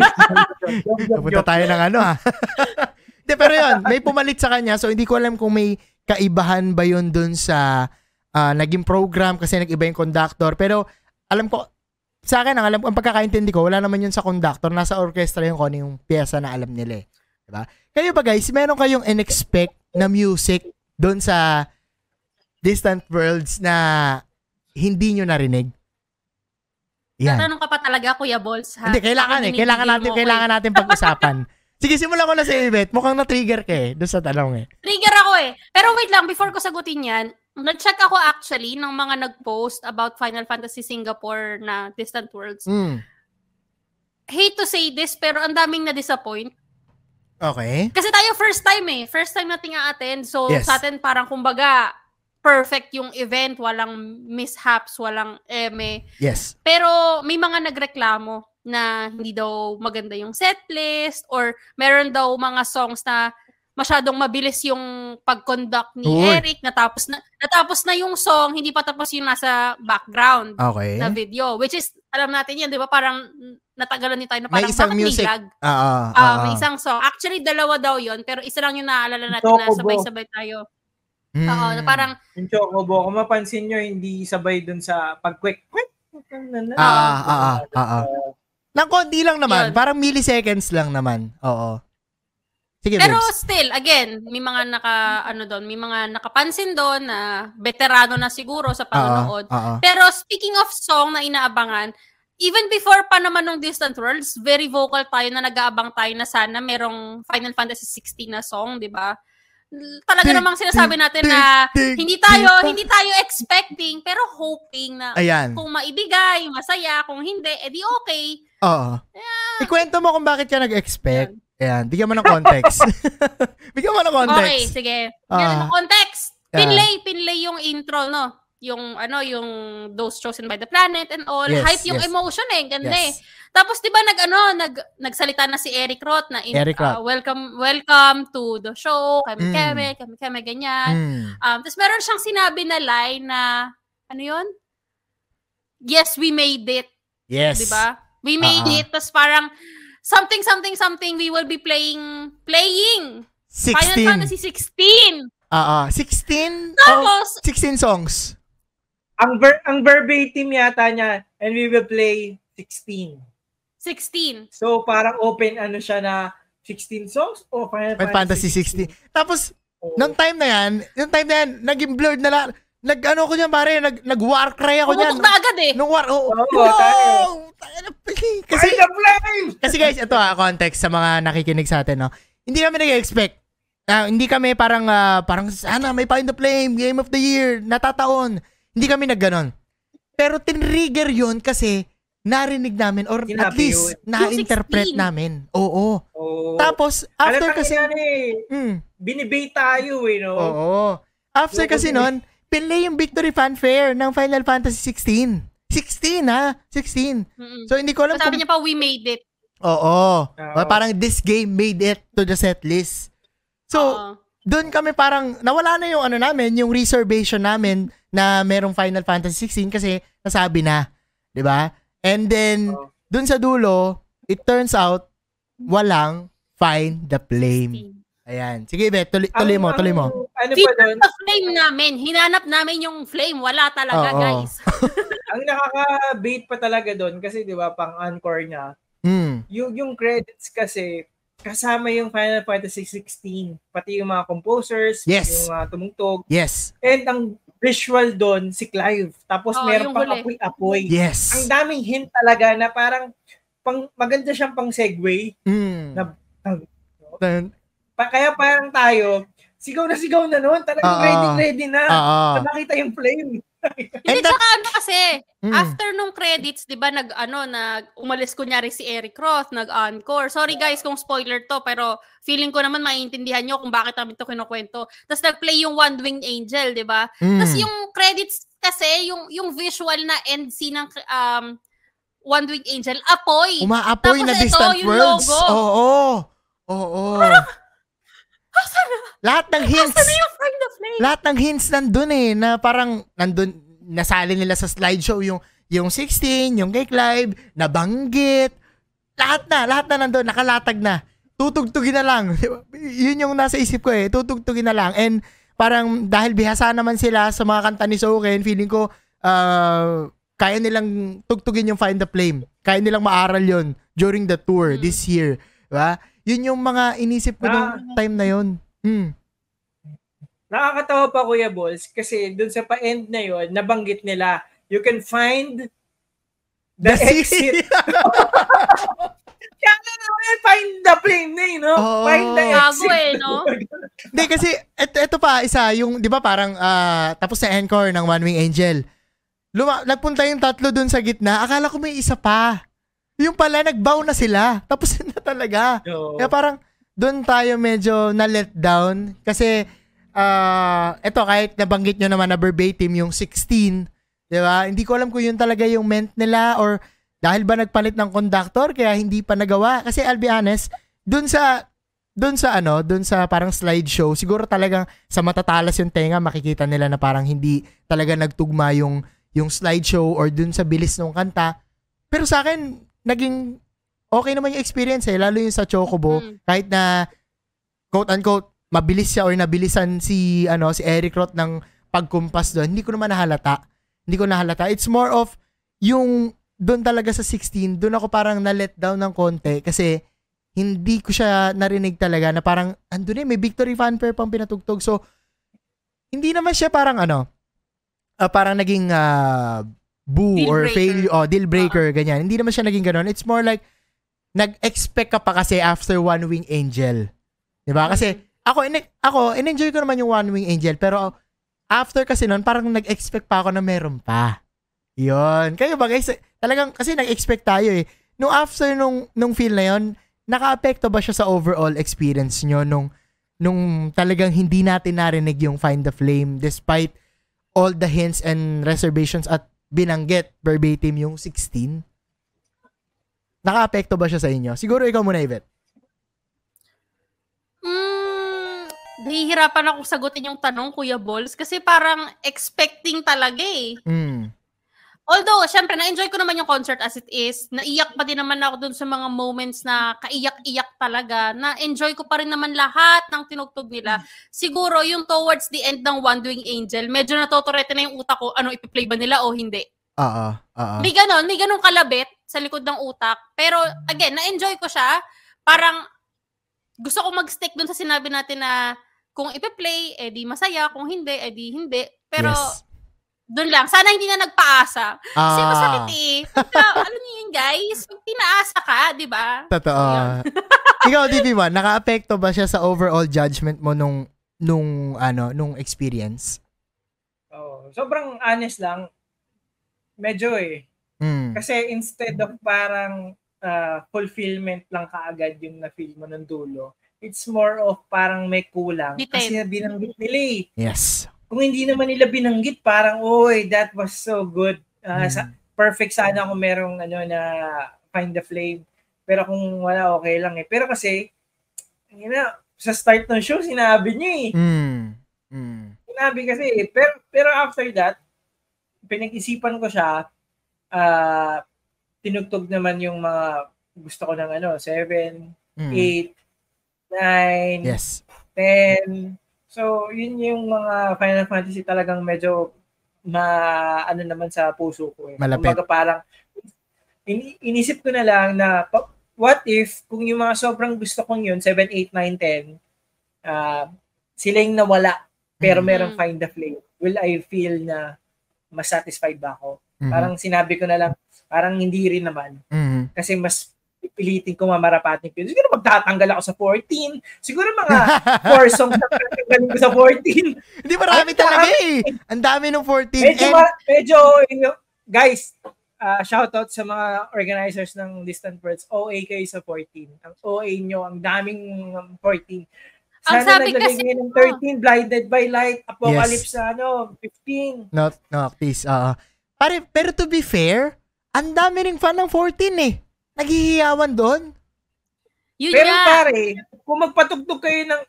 Joke. tayo ng ano ha. Hindi, pero yun, may pumalit sa kanya. So, hindi ko alam kung may kaibahan ba yun dun sa ah, naging program kasi nag-iba yung conductor. Pero, alam ko, sa akin, ang alam ang pagkakaintindi ko, wala naman yun sa conductor. Nasa orchestra yung kung ano yung pyesa na alam nila eh. Diba? Kayo ba guys, meron kayong in-expect na music doon sa Distant Worlds na hindi nyo narinig? Yan. Tatanong ka pa talaga, Kuya Balls, ha? Hindi, kailangan eh. Kailangan natin, mo kailangan natin pag-usapan. Sige, simulan ko na sa Ibet. Mukhang na-trigger ka eh, doon sa tanong eh. Trigger ako eh. Pero wait lang, before ko sagutin yan, nag-check ako actually ng mga nag-post about Final Fantasy Singapore na Distant Worlds. Mm. Hate to say this, pero ang daming na-disappoint. Okay. Kasi tayo first time eh. First time nating a-attend. So Yes. sa atin parang kumbaga perfect yung event, walang mishaps, walang eme. Yes. Pero may mga nagreklamo na hindi daw maganda yung setlist or meron daw mga songs na masyadong mabilis yung pag-conduct ni Uy. Eric natapos na natapos na yung song hindi pa tapos yung nasa background Okay. na video which is alam natin yan 'di ba parang natagalan din tayo na May parang isang bakit music. may lag Oo. Ah, oo. may isang song. Actually, dalawa daw yon pero isa lang yung naalala natin na sabay-sabay tayo. Mm. Oo, na parang, Yung Chocobo, kung mapansin nyo, hindi sabay dun sa pag-quick. quick. Ah, ah, ah, ah, ah. Nang konti lang naman. Yun. Parang milliseconds lang naman. Oo. Sige, pero Bebs. still, again, may mga naka, ano doon, may mga nakapansin doon na veterano na siguro sa Oo. panonood. Oo. Pero speaking of song na inaabangan, even before pa naman nung Distant Worlds, very vocal tayo na nag-aabang tayo na sana merong Final Fantasy 16 na song, di ba? Talaga namang sinasabi natin na hindi tayo hindi tayo expecting pero hoping na Ayan. kung maibigay, masaya, kung hindi, edi okay. Oo. Ikwento mo kung bakit ka nag-expect. Ayan, bigyan mo ng context. bigyan mo ng context. Okay, sige. Ah. Bigyan ng context. Pinlay, pinlay yung intro, no? Yung ano, yung those chosen by the planet and all. Yes, Hype yung yes. emotion eh, ganda Yes. eh. Tapos 'di ba nag ano, nag nagsalita na si Eric Roth na in, Eric Roth. ah, welcome welcome to the show, kami Mm. kami, kami kami ganyan. Mm. Um, tapos meron siyang sinabi na line na, ano yun? Yes, we made it. Yes. Di ba? We made ah. it. Tapos parang, something, something, something, we will be playing, playing. Final 16. Fantasy 16. Oo. 16? Tapos, oh, 16 songs. Ang ver ang verbatim yata niya, and we will play 16. 16. So parang open ano siya na 16 songs o Final, Final Fantasy 16. Tapos, nung time na yan, yung time na yan, naging blurred na lang. Nag, ano ko niyan, pare, nag, nag-war cry ako niyan. Pumutok na agad eh. Nung war, oh, na pili. Kasi Kasi, the flame! kasi guys, ito ah, context sa mga nakikinig sa atin, no? Hindi kami nag-expect. Ah, hindi kami parang, ah, parang, sana may Find the Flame, Game of the Year, natataon. Hindi kami nagganon. Pero tinrigger yun kasi narinig namin or at Sinabi least yun. na-interpret 16. namin. Oo. Oh. Tapos, after Alam kasi, kasi, eh, mm, binibay tayo eh, no? Oo. After Oo, kasi oo. nun, pinlay yung victory fanfare ng Final Fantasy 16. 16 ha? 16. Mm-mm. So hindi ko alam sabi kung... niya pa, we made it. Oo. Oo. Parang this game made it to the set list. So, Oo. Doon kami parang nawala na yung ano namin, yung reservation namin na merong Final Fantasy 16 kasi nasabi na, 'di ba? And then Oo. doon sa dulo, it turns out walang find the flame. 16. Ayan. Sige, Bet, tuloy, tuloy mo, tuloy mo. Ano pa doon? the flame namin. Hinanap namin yung flame. Wala talaga, Oo. guys. ang nakaka-bait pa talaga doon kasi 'di ba pang encore niya. Mm. Yung yung credits kasi kasama yung Final Fantasy 16, pati yung mga composers, Yes. yung mga tumugtog. Yes. And ang visual doon si Clive. Tapos Oo, meron pang huli. apoy-apoy. Yes. Ang daming hint talaga na parang pang maganda siyang pang segue. Mm. Na- Dun- Pa, kaya parang tayo, sigaw na sigaw na noon. Talagang Oo. ready ready na. Oo. Na makita yung flame. Hindi, that- tsaka ano kasi, Mm. after nung credits, di ba, nag, ano, nag, umalis kunyari si Eric Roth, nag-encore. Sorry guys kung spoiler to, pero feeling ko naman maiintindihan nyo kung bakit namin to kinukwento. Tapos nag-play yung One Winged Angel, di ba? Mm. Tapos yung credits kasi, yung yung visual na end scene ng um, One Winged Angel, apoy. Umaapoy Tapos na ito, distant yung worlds. logo. Oo. Oo. Asan na? Lahat ng hints. Asan na yung Find the Flame? lahat ng hints nandun eh, na parang nandun, nasali nila sa slideshow yung yung 16, yung kay Clive, nabanggit, lahat na, lahat na nandun, nakalatag na. Tutugtugin na lang. Yun yung nasa isip ko eh, tutugtugin na lang. And parang dahil bihasa naman sila sa mga kanta ni Soken, feeling ko uh, kaya nilang tugtugin yung Find the Flame. Kaya nilang maaral yon during the tour Mm. this year. Diba? Yun yung mga inisip ko Ah. nung time na yun. Mm. Nakakatawa pa Kuya Balls kasi dun sa pa-end na yon nabanggit nila you can find the, exit. Kaya na naman find the flame na eh, no? Oo. Find the Gago exit. eh, no? Hindi kasi eto, eto pa isa yung 'di ba parang ah, tapos na encore ng One Wing Angel. Luma, nagpunta yung tatlo dun sa gitna. Akala ko may isa pa. Yung pala nagbow na sila. Tapos na talaga. No. Kaya parang doon tayo medyo na let down kasi ah eto kahit nabanggit nyo naman na verbatim yung 16, 'di ba? Hindi ko alam kung yun talaga yung meant nila or dahil ba nagpalit ng conductor kaya hindi pa nagawa kasi I'll be honest, doon sa doon sa ano, doon sa parang slideshow, siguro talagang sa matatalas yung tenga makikita nila na parang hindi talaga nagtugma yung yung slideshow or doon sa bilis ng kanta. Pero sa akin naging okay naman yung experience eh, lalo yung sa Chocobo, Mm. kahit na quote unquote mabilis siya or nabilisan si ano si Eric Roth ng pagkumpas doon, hindi ko naman nahalata. Hindi ko nahalata. It's more of yung doon talaga sa 16, doon ako parang na-let down ng konti kasi hindi ko siya narinig talaga na parang andun eh, may victory fanfare pang pinatugtog. So, hindi naman siya parang ano, ah, parang naging ah, boo Deal or breaker. failure, oh, deal breaker, ganyan. Hindi naman siya naging ganun. It's more like, nag-expect ka pa kasi after One Wing Angel. 'Di ba? Kasi, ako, in, ako, in-enjoy ko naman yung One Wing Angel, pero after kasi nun, parang nag-expect pa ako na meron pa. Yun. Kayo ba guys, talagang, kasi nag-expect tayo eh. Nung after nung, nung feel na yun, naka-apekto ba siya sa overall experience nyo nung, nung talagang hindi natin narinig yung Find the Flame despite all the hints and reservations at binanggit verbatim yung 16? Naka-apekto ba siya sa inyo? Siguro ikaw muna, Yvette. Mm, nahihirapan ako sagutin yung tanong, Kuya Balls, kasi parang expecting talaga eh. Mm. Although, syempre, na-enjoy ko naman yung concert as it is. Naiyak pa din naman ako dun sa mga moments na kaiyak-iyak talaga. Na-enjoy ko pa rin naman lahat ng tinugtog nila. Siguro, yung towards the end ng One Wing Angel, medyo natotorete na yung utak ko, ano, ipi-play ba nila o hindi. Oo, oo. May ganon, may ganon kalabit sa likod ng utak. Pero, again, na-enjoy ko siya. Parang, gusto ko mag-stick dun sa sinabi natin na kung ipi-play, edi masaya. Kung hindi, edi hindi. Pero, yes. Doon lang. Sana hindi na nagpaasa. Kasi Ah. masakit eh. Pagka, ano niyo yun guys? Pag tinaasa ka, di ba? Totoo. Ikaw, DP1, naka-apekto ba siya sa overall judgment mo nung, nung, ano, nung experience? Oh, sobrang honest lang. Medyo eh. Mm. Kasi instead of parang uh, fulfillment lang kaagad yung na-feel mo ng dulo, it's more of parang may kulang. Detail. Kasi binanggit nila eh. Yes. Kung hindi naman nila binanggit, parang, oy, that was so good. Uh, sa, Mm. perfect sana kung merong ano na find the flame. Pero kung wala, okay lang eh. Pero kasi, yun na, sa start ng show, sinabi niya eh. Mm. Mm. Sinabi kasi eh. Pero, pero after that, pinag-isipan ko siya, ah tinugtog naman yung mga gusto ko ng ano, 7, Mm. 8, 9, Yes. 10. So, yun yung mga Final Fantasy talagang medyo ma ano naman sa puso ko eh. Malapit. Kumbaga parang in, inisip ko na lang na what if kung yung mga sobrang gusto kong yun, 7, 8, 9, 10, ah sila yung nawala pero Mm. merong find the flame. Will I feel na mas satisfied ba ako? Mhm. Parang sinabi ko na lang, parang hindi rin naman. Mhm. Kasi mas pipilitin ko mamarapatin ko. Siguro magtatanggal ako sa 14. Siguro mga 4 songs na tatanggalin ko sa 14. Hindi marami Ang talaga eh. Ang dami ng 14. Medyo, And, ma- medyo you know, guys, uh, shoutout sa mga organizers ng Distant Worlds. OA kayo sa 14. Ang OA nyo, ang daming um, 14. Ang Sana sabi naglagay kasi- ng 13, Blinded by Light, Apocalypse sa ano, 15. no, no, please. oo. Pare, pero to be fair, ang dami ring fan ng 14 eh. Naghihiyawan doon. Yun Pero nga. pare, kung magpatugtog kayo ng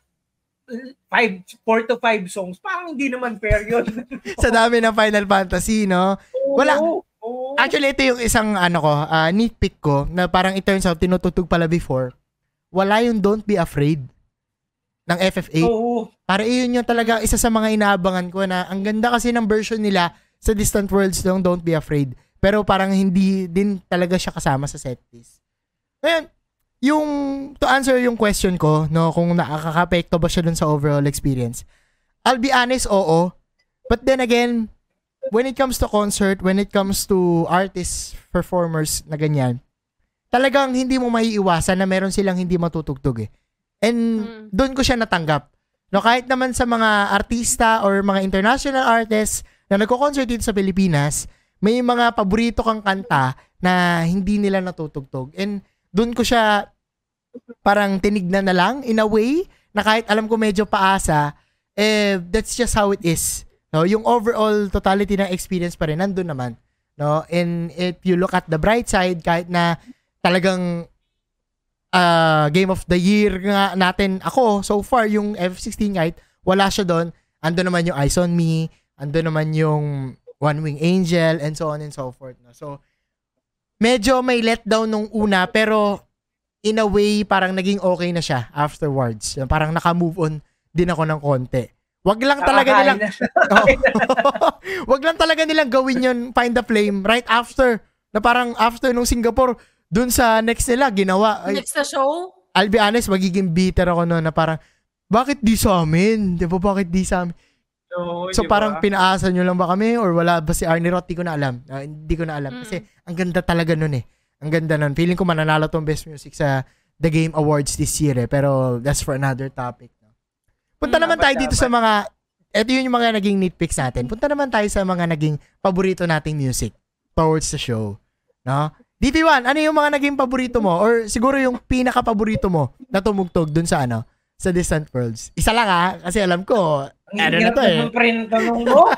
5, 4 to 5 songs, parang hindi naman fair yun. Sa dami ng Final Fantasy, no? Wala. Oo, oo. Actually, ito yung isang ano ko, ah, nitpick ko, na parang it turns out, tinutugtog pala before. Wala yung Don't Be Afraid ng FF8. Oo. Para iyon yung talaga isa sa mga inaabangan ko na ang ganda kasi ng version nila sa Distant Worlds ng Don't Be Afraid. Pero parang hindi din talaga siya kasama sa set list. Ngayon, yung to answer yung question ko, no, kung nakakapekto ba siya dun sa overall experience. I'll be honest, oo. But then again, when it comes to concert, when it comes to artists, performers na ganyan, talagang hindi mo maiiwasan na meron silang hindi matutugtog eh. And Mm. doon ko siya natanggap. No, kahit naman sa mga artista or mga international artists na nagko-concert dito sa Pilipinas, may mga paborito kang kanta na hindi nila natutugtog. And doon ko siya parang tinignan na lang in a way na kahit alam ko medyo paasa, eh, that's just how it is. No, yung overall totality ng experience pa rin nandun naman. No, and if you look at the bright side kahit na talagang uh, game of the year nga natin ako so far yung F16 kahit wala siya doon ando naman yung Eyes on Me ando naman yung One Wing Angel and so on and so forth no? so medyo may letdown nung una pero in a way parang naging okay na siya afterwards parang naka-move on din ako ng konti wag lang talaga Nakakain nilang. Oh. Wag lang talaga nilang gawin yun, find the flame, right after. Na parang after nung Singapore, dun sa next nila, ginawa. Ay, Next na show. I'll be honest, magiging bitter ako noon na parang, bakit di sa amin? Di ba, bakit di sa amin? So di ba? parang pinaasa nyo lang ba kami? Or wala ba si Arnie Roth? Di ko na alam. Ah, hindi ko na alam. Mm. Kasi ang ganda talaga nun eh. Ang ganda nun. Feeling ko mananalo tong best music sa The Game Awards this year eh. Pero that's for another topic. No? Punta Hmm, naman dapat, tayo dito sa mga, eto yun yung mga naging nitpicks natin. Punta naman tayo sa mga naging paborito nating music towards the show. No? DP1, ano yung mga naging paborito mo? Or siguro yung pinaka-paborito mo na tumugtog dun sa ano? Sa Distant Worlds. Isa lang ha, kasi alam ko, ano na to eh. ang tanong mo.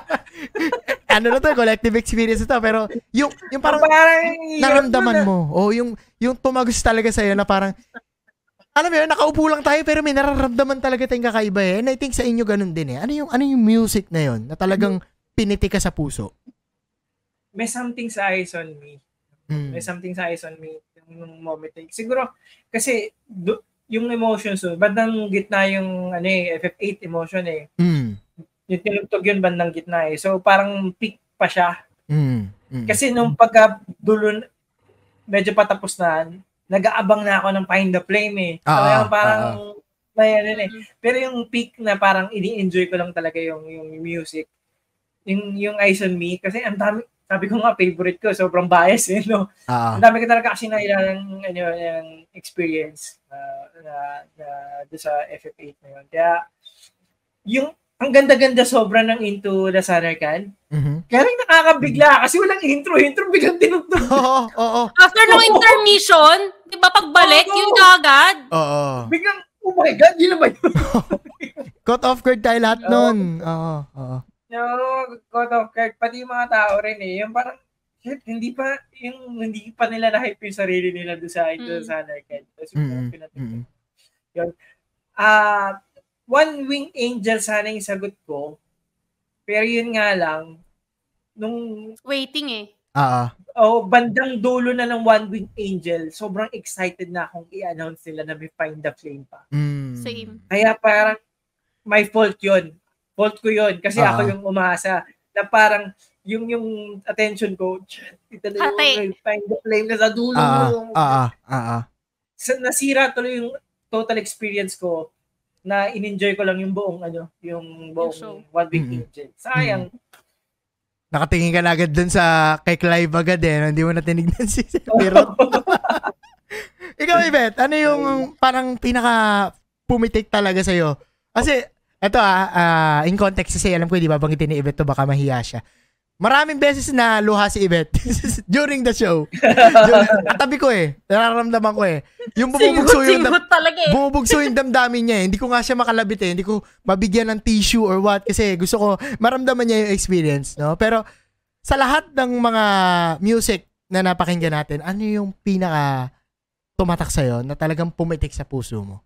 ano na to, collective experience ito. Pero yung, yung parang parang naramdaman mo. O yung, yung tumagos talaga sa'yo na parang, alam mo yun, nakaupo lang tayo pero may nararamdaman talaga tayong kakaiba eh. And I think sa inyo ganun din eh. Ano yung, ano yung music na yun na talagang piniti ka sa puso? May something sa eyes on me. Mm. May something sa eyes on me yung nung moment. Siguro, kasi do, yung emotions, so, bandang gitna yung ano eh, FF8 emotion eh. Mm. Yung tinugtog yun bandang gitna eh. So parang peak pa siya. Mm. Mm. Kasi nung pagka dulo, medyo patapos na, nag-aabang na ako ng Find the Flame eh. Ah, yung parang, may ano eh. Pero yung peak na parang ini-enjoy ko lang talaga yung, yung music. Yung, yung Eyes on Me, kasi ang dami, sabi ko nga, favorite ko, sobrang bias eh, no? Ah. Ang dami ko talaga kasi na ilang ano, yung experience uh, na, na, doon sa FF8 na yun. Kaya, yung, ang ganda-ganda sobra ng Into the Sanarkan. Mhm. Kaya rin nakakabigla kasi walang intro. Intro biglang tinugtog. Oo, oo, After nung intermission, di ba pagbalik, Oo. yun kagad. oo. Biglang, oh my God, yun naman yun. Cut off guard tayo lahat Oo. nun. Oo, oo. No, caught off guard. Pati yung mga tao rin eh. Yung parang, shit, hindi pa, yung hindi pa nila na-hype yung sarili nila doon sa the Mm. Sanarkan. Tapos Mm, yung mm, mm. Ah, One Wing Angel sana yung sagot ko. Pero yun nga lang, nung Waiting eh. Ah, ah. oh, bandang dulo na ng One Wing Angel, sobrang excited na akong i-announce nila na may Find the Flame pa. Mm. Same. Kaya parang my fault yun. Fault ko yun kasi Ah. ako yung umasa na parang yung yung attention ko, ito na Ate. yung Find the Flame na sa dulo. Ah, yung, ah, ah, ah, ah. sa- nasira tuloy yung total experience ko na in-enjoy ko lang yung buong ano, yung buong show. One Big Mm-mm. Angel. Sayang. Nakatingin ka na agad dun sa kay Clive agad eh. Hindi mo na tinignan si Pero, ikaw, Yvette, ano yung parang pinaka pumitik talaga sa'yo? Kasi, eto ah, ah, in context kasi alam ko, di ba, banggitin ni Yvette to, baka mahiya siya. Maraming beses na luha si Yvette during the show. During- Tabi ko eh. Nararamdaman ko eh. Yung bumubugso yung, dam- talaga eh. bumubugso yung damdamin niya eh. Hindi ko nga siya makalabit eh. Hindi ko mabigyan ng tissue or what kasi gusto ko maramdaman niya yung experience, no? Pero sa lahat ng mga music na napakinggan natin, ano yung pinaka tumatak sa'yo na talagang pumitik sa puso mo?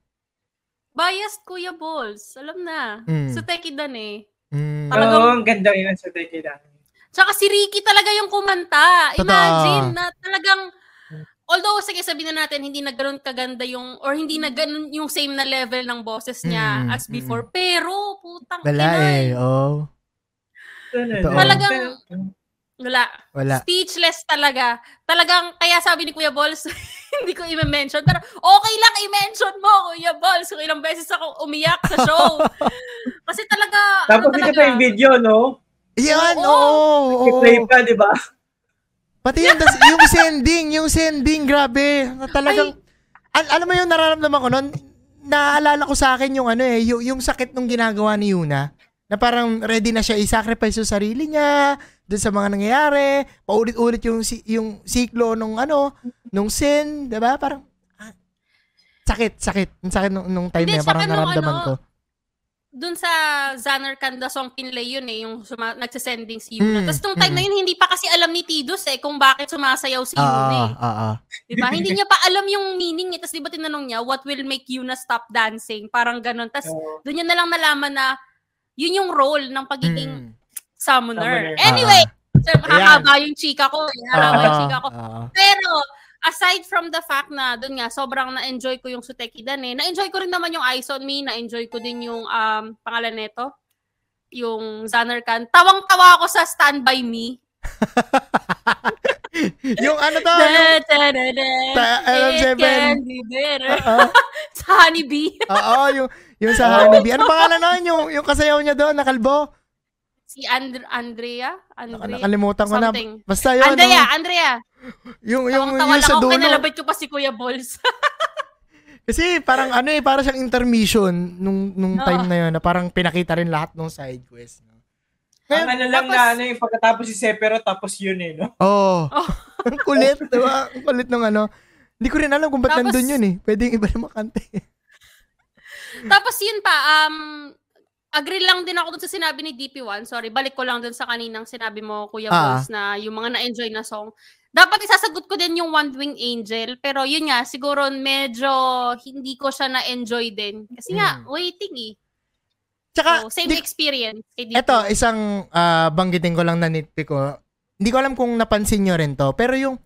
Biased Kuya Balls. Alam na. Mm. Sa Tekidan eh. Mm. Oo, Talagang- ang ganda yun sa Tekida. Tsaka si Ricky talaga yung kumanta. Imagine na talagang Although, sige, sabihin na natin, hindi na ganun kaganda yung, or hindi na ganun yung same na level ng boses niya Mm, as before. Pero, putang Wala ina, eh. Oh. Talagang- Wala. Wala. Speechless talaga. Talagang, kaya sabi ni Kuya Balls, hindi ko i-mention. Pero, okay lang i-mention mo, Kuya Balls, kung ilang beses ako umiyak sa show. Kasi talaga, Tapos ano talaga, yung video, no? Yan, Oo. oo. oo, I-play pa, di ba? Pati yung, yung sending, yung sending, grabe. Na talagang, al- alam mo yung nararamdaman ko nun, naaalala ko sa akin yung ano eh, yung, yung sakit nung ginagawa ni Yuna, na parang ready na siya i-sacrifice yung sarili niya, dun sa mga nangyayari, paulit-ulit yung, yung siklo nung ano, nung sin, di ba? Parang, ah, sakit, sakit. Ang sakit nung, nung time na Hindi, parang naramdaman ano, ko. dun sa Zanner Kanda song pinlay yun eh, yung suma- nagsasending si Yuna. Mm, Tapos nung time mm. na yun, hindi pa kasi alam ni Tidus eh kung bakit sumasayaw si Yuna Ah, eh. ah, ah. Diba? hindi niya pa alam yung meaning eh. Tapos diba tinanong niya, what will make Yuna stop dancing? Parang ganun. Tapos Oo. doon niya na lang nalaman na yun yung role ng pagiging Mm. Summoner. Summoner. Anyway, so, Ayan. hahaba yung chika ko. eh. Hahaba yung Ah, chika ko. ah. Pero, aside from the fact na doon nga, sobrang na-enjoy ko yung Sutekidan eh. Na-enjoy ko rin naman yung Eyes on Me. Na-enjoy ko din yung um, pangalan nito. Yung Zanarkan. Tawang-tawa ako sa Stand By Me. yung ano to, yung, Da, da, da, da. Ta- It RM7. can be better. Ah, sa Honeybee. Oo, yung, yung sa Honeybee. Ano pangalan nun? Yung, yung kasayaw niya doon, nakalbo? Si And- Andrea? Andrea? Nakalimutan ko na. Basta yun. Andrea, yung- Andrea. Yung, yung, Tawang-tawa yung lang sa ako, dulo. kinalabit ko pa si Kuya Balls. Kasi parang ano eh, parang siyang intermission nung, nung Oo. time na yun na parang pinakita rin lahat ng side quest. No? Ang ano lang Tapos- na ano yung pagkatapos si Sepero tapos yun eh, no? Oo. Oh. Ang kulit, di ba? Ang kulit ng ano. Hindi ko rin alam kung ba't Tapos- nandun yun eh. Pwede yung iba na makante. Tapos yun pa, um, agree lang din ako dun sa sinabi ni DP1. Sorry, balik ko lang dun sa kaninang sinabi mo, Kuya Ah. Boys, na yung mga na-enjoy na song. Dapat isasagot ko din yung One Wing Angel. Pero yun nga, siguro medyo hindi ko siya na-enjoy din. Kasi nga, Mm. waiting eh. Tsaka, So, same di- experience. DP1. Eto, isang ah, banggitin ko lang na nitpick ko. Hindi ko alam kung napansin nyo rin to. Pero yung,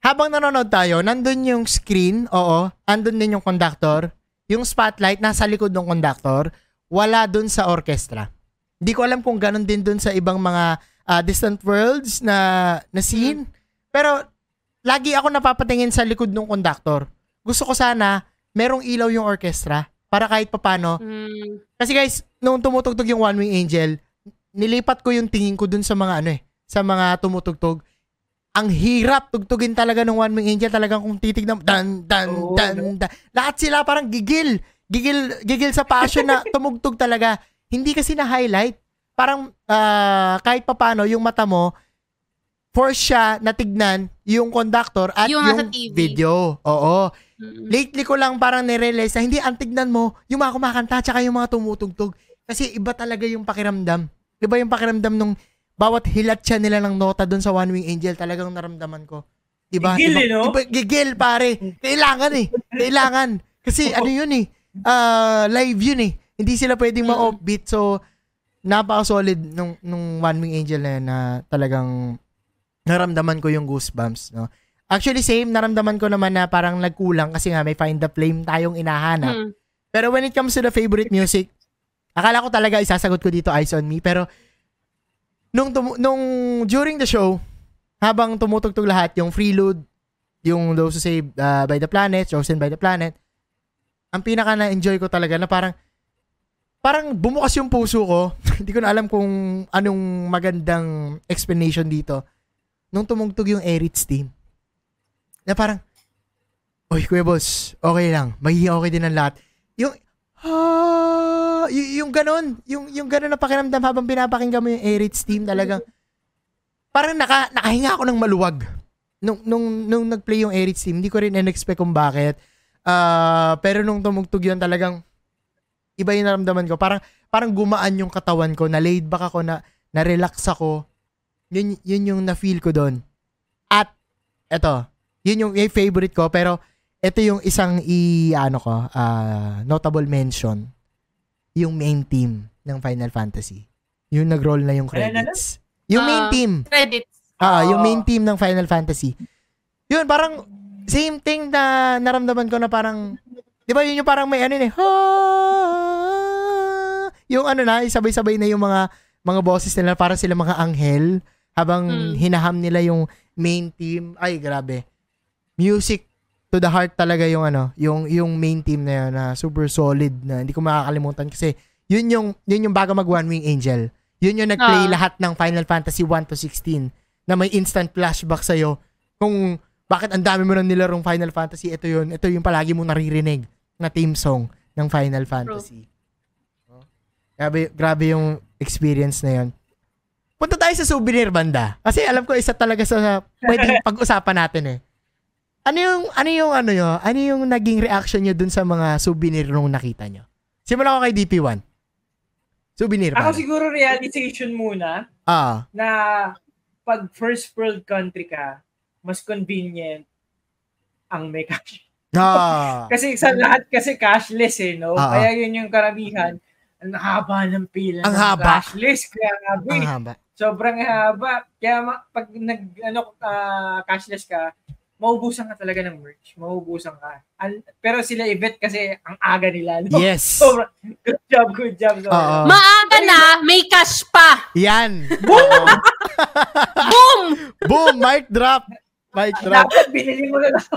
habang nanonood tayo, nandun yung screen, oo, andun din yung conductor. Yung spotlight, nasa likod ng conductor. Wala dun sa orchestra. Hindi ko alam kung ganun din dun sa ibang mga ah, distant worlds na, na scene. Pero, lagi ako napapatingin sa likod ng conductor. Gusto ko sana, merong ilaw yung orchestra para kahit papano, Mm. kasi guys, nung tumutugtog yung One Wing Angel, nilipat ko yung tingin ko dun sa mga ano eh, sa mga tumutugtog. Ang hirap tugtugin talaga ng One Wing Angel, talagang kung titignan dan, dan, dan, dan. Lahat sila parang gigil. Gigil, gigil sa passion na tumugtog talaga. Hindi kasi na-highlight. Parang ah, kahit papano, yung mata mo, force siya na tignan yung conductor at Yung yung, video. Oo. Lately ko lang parang nirealize na hindi ang tignan mo yung mga kumakanta tsaka yung mga tumutugtog. Kasi iba talaga yung pakiramdam. Iba yung pakiramdam nung bawat hilat siya nila ng nota doon sa One Wing Angel talagang naramdaman ko. Diba? Gigil iba, eh, no? iba- gigil, pare. Kailangan eh. Kailangan. Kasi ano yun eh. Ah, live yun eh. Hindi sila pwedeng Mm. ma-offbeat. So, napaka-solid nung, nung One Wing Angel na yun na talagang naramdaman ko yung goosebumps. No? Actually, same. Naramdaman ko naman na parang nagkulang kasi nga may Find the Flame tayong inahanap. Mm. Pero when it comes to the favorite music, akala ko talaga isasagot ko dito Eyes on Me. Pero nung, tumu- nung during the show, habang tumutugtog lahat, yung Freeload, yung Those Who Saved uh, by the Planet, Chosen by the Planet, ang pinaka na-enjoy ko talaga na parang parang bumukas yung puso ko. Hindi ko na alam kung anong magandang explanation dito. Nung tumugtog yung Eritz team. Na parang, Uy, Kuya Boss, okay lang. Magiging okay din ang lahat. Yung, ah, y- yung ganon, yung, yung ganon na pakiramdam habang pinapakinggan mo yung Eritz team talagang, parang naka, nakahinga ako ng maluwag. Nung, nung, nung nag-play yung Eritz team, hindi ko rin in-expect kung bakit. Ah, pero nung tumugtog yun talagang, iba yung naramdaman ko. Parang, parang gumaan yung katawan ko, na laid back ako, na, na-relax ako. Yun, yun yung na-feel ko doon. At, eto, yun yung, yung favorite ko, pero, ito yung isang i ano ko, ah, notable mention. Yung main team ng Final Fantasy. Yung nag-roll na yung credits. Yung main Ah. team. Credits. Ah, yung Oo. main team ng Final Fantasy. Yun, parang na naramdaman ko na parang 'di ba yun yung parang may ano eh. "Ha!" Yung ano na, sabay-sabay na yung mga mga bosses nila para sila mga anghel habang Hmm. hinaham nila yung main team. Ay, grabe. Music to the heart talaga yung ano, yung yung main team na yun na super solid na hindi ko makakalimutan kasi yun yung yun yung bago mag One Wing Angel. Yun yung nag-play Ah. lahat ng Final Fantasy 1 to 16 na may instant flashback sa'yo kung bakit ang dami mo nang nilarong Final Fantasy. Ito yun. Ito yung palagi mo naririnig na theme song ng Final Fantasy. Oh. Grabe, grabe yung experience na yun. Punta tayo sa souvenir banda. Kasi alam ko isa talaga sa pwedeng pag-usapan natin eh. Ano yung, ano yung, ano yun? Ano yung naging reaction nyo dun sa mga souvenir nung nakita nyo? Simulan ko kay DP1. Souvenir Ako siguro realization muna Ah, na pag first world country ka, mas convenient ang may cash. ah. Kasi sa lahat kasi cashless eh, no? Oo. Kaya yun yung karamihan. Ang haba ng pila Ang ng haba. cashless. Kaya nga, Ang haba. sobrang haba. Kaya ma- pag nag, ano, ah, cashless ka, maubusan ka talaga ng merch. Maubusan ka. An- pero sila Yvette kasi ang aga nila. No? Yes. Sobrang, good job, good job. Sobrang. Maaga na, may cash pa. Yan. Oo. Boom! Boom! Mic drop. Mic drop. Dapat binili mo na lang.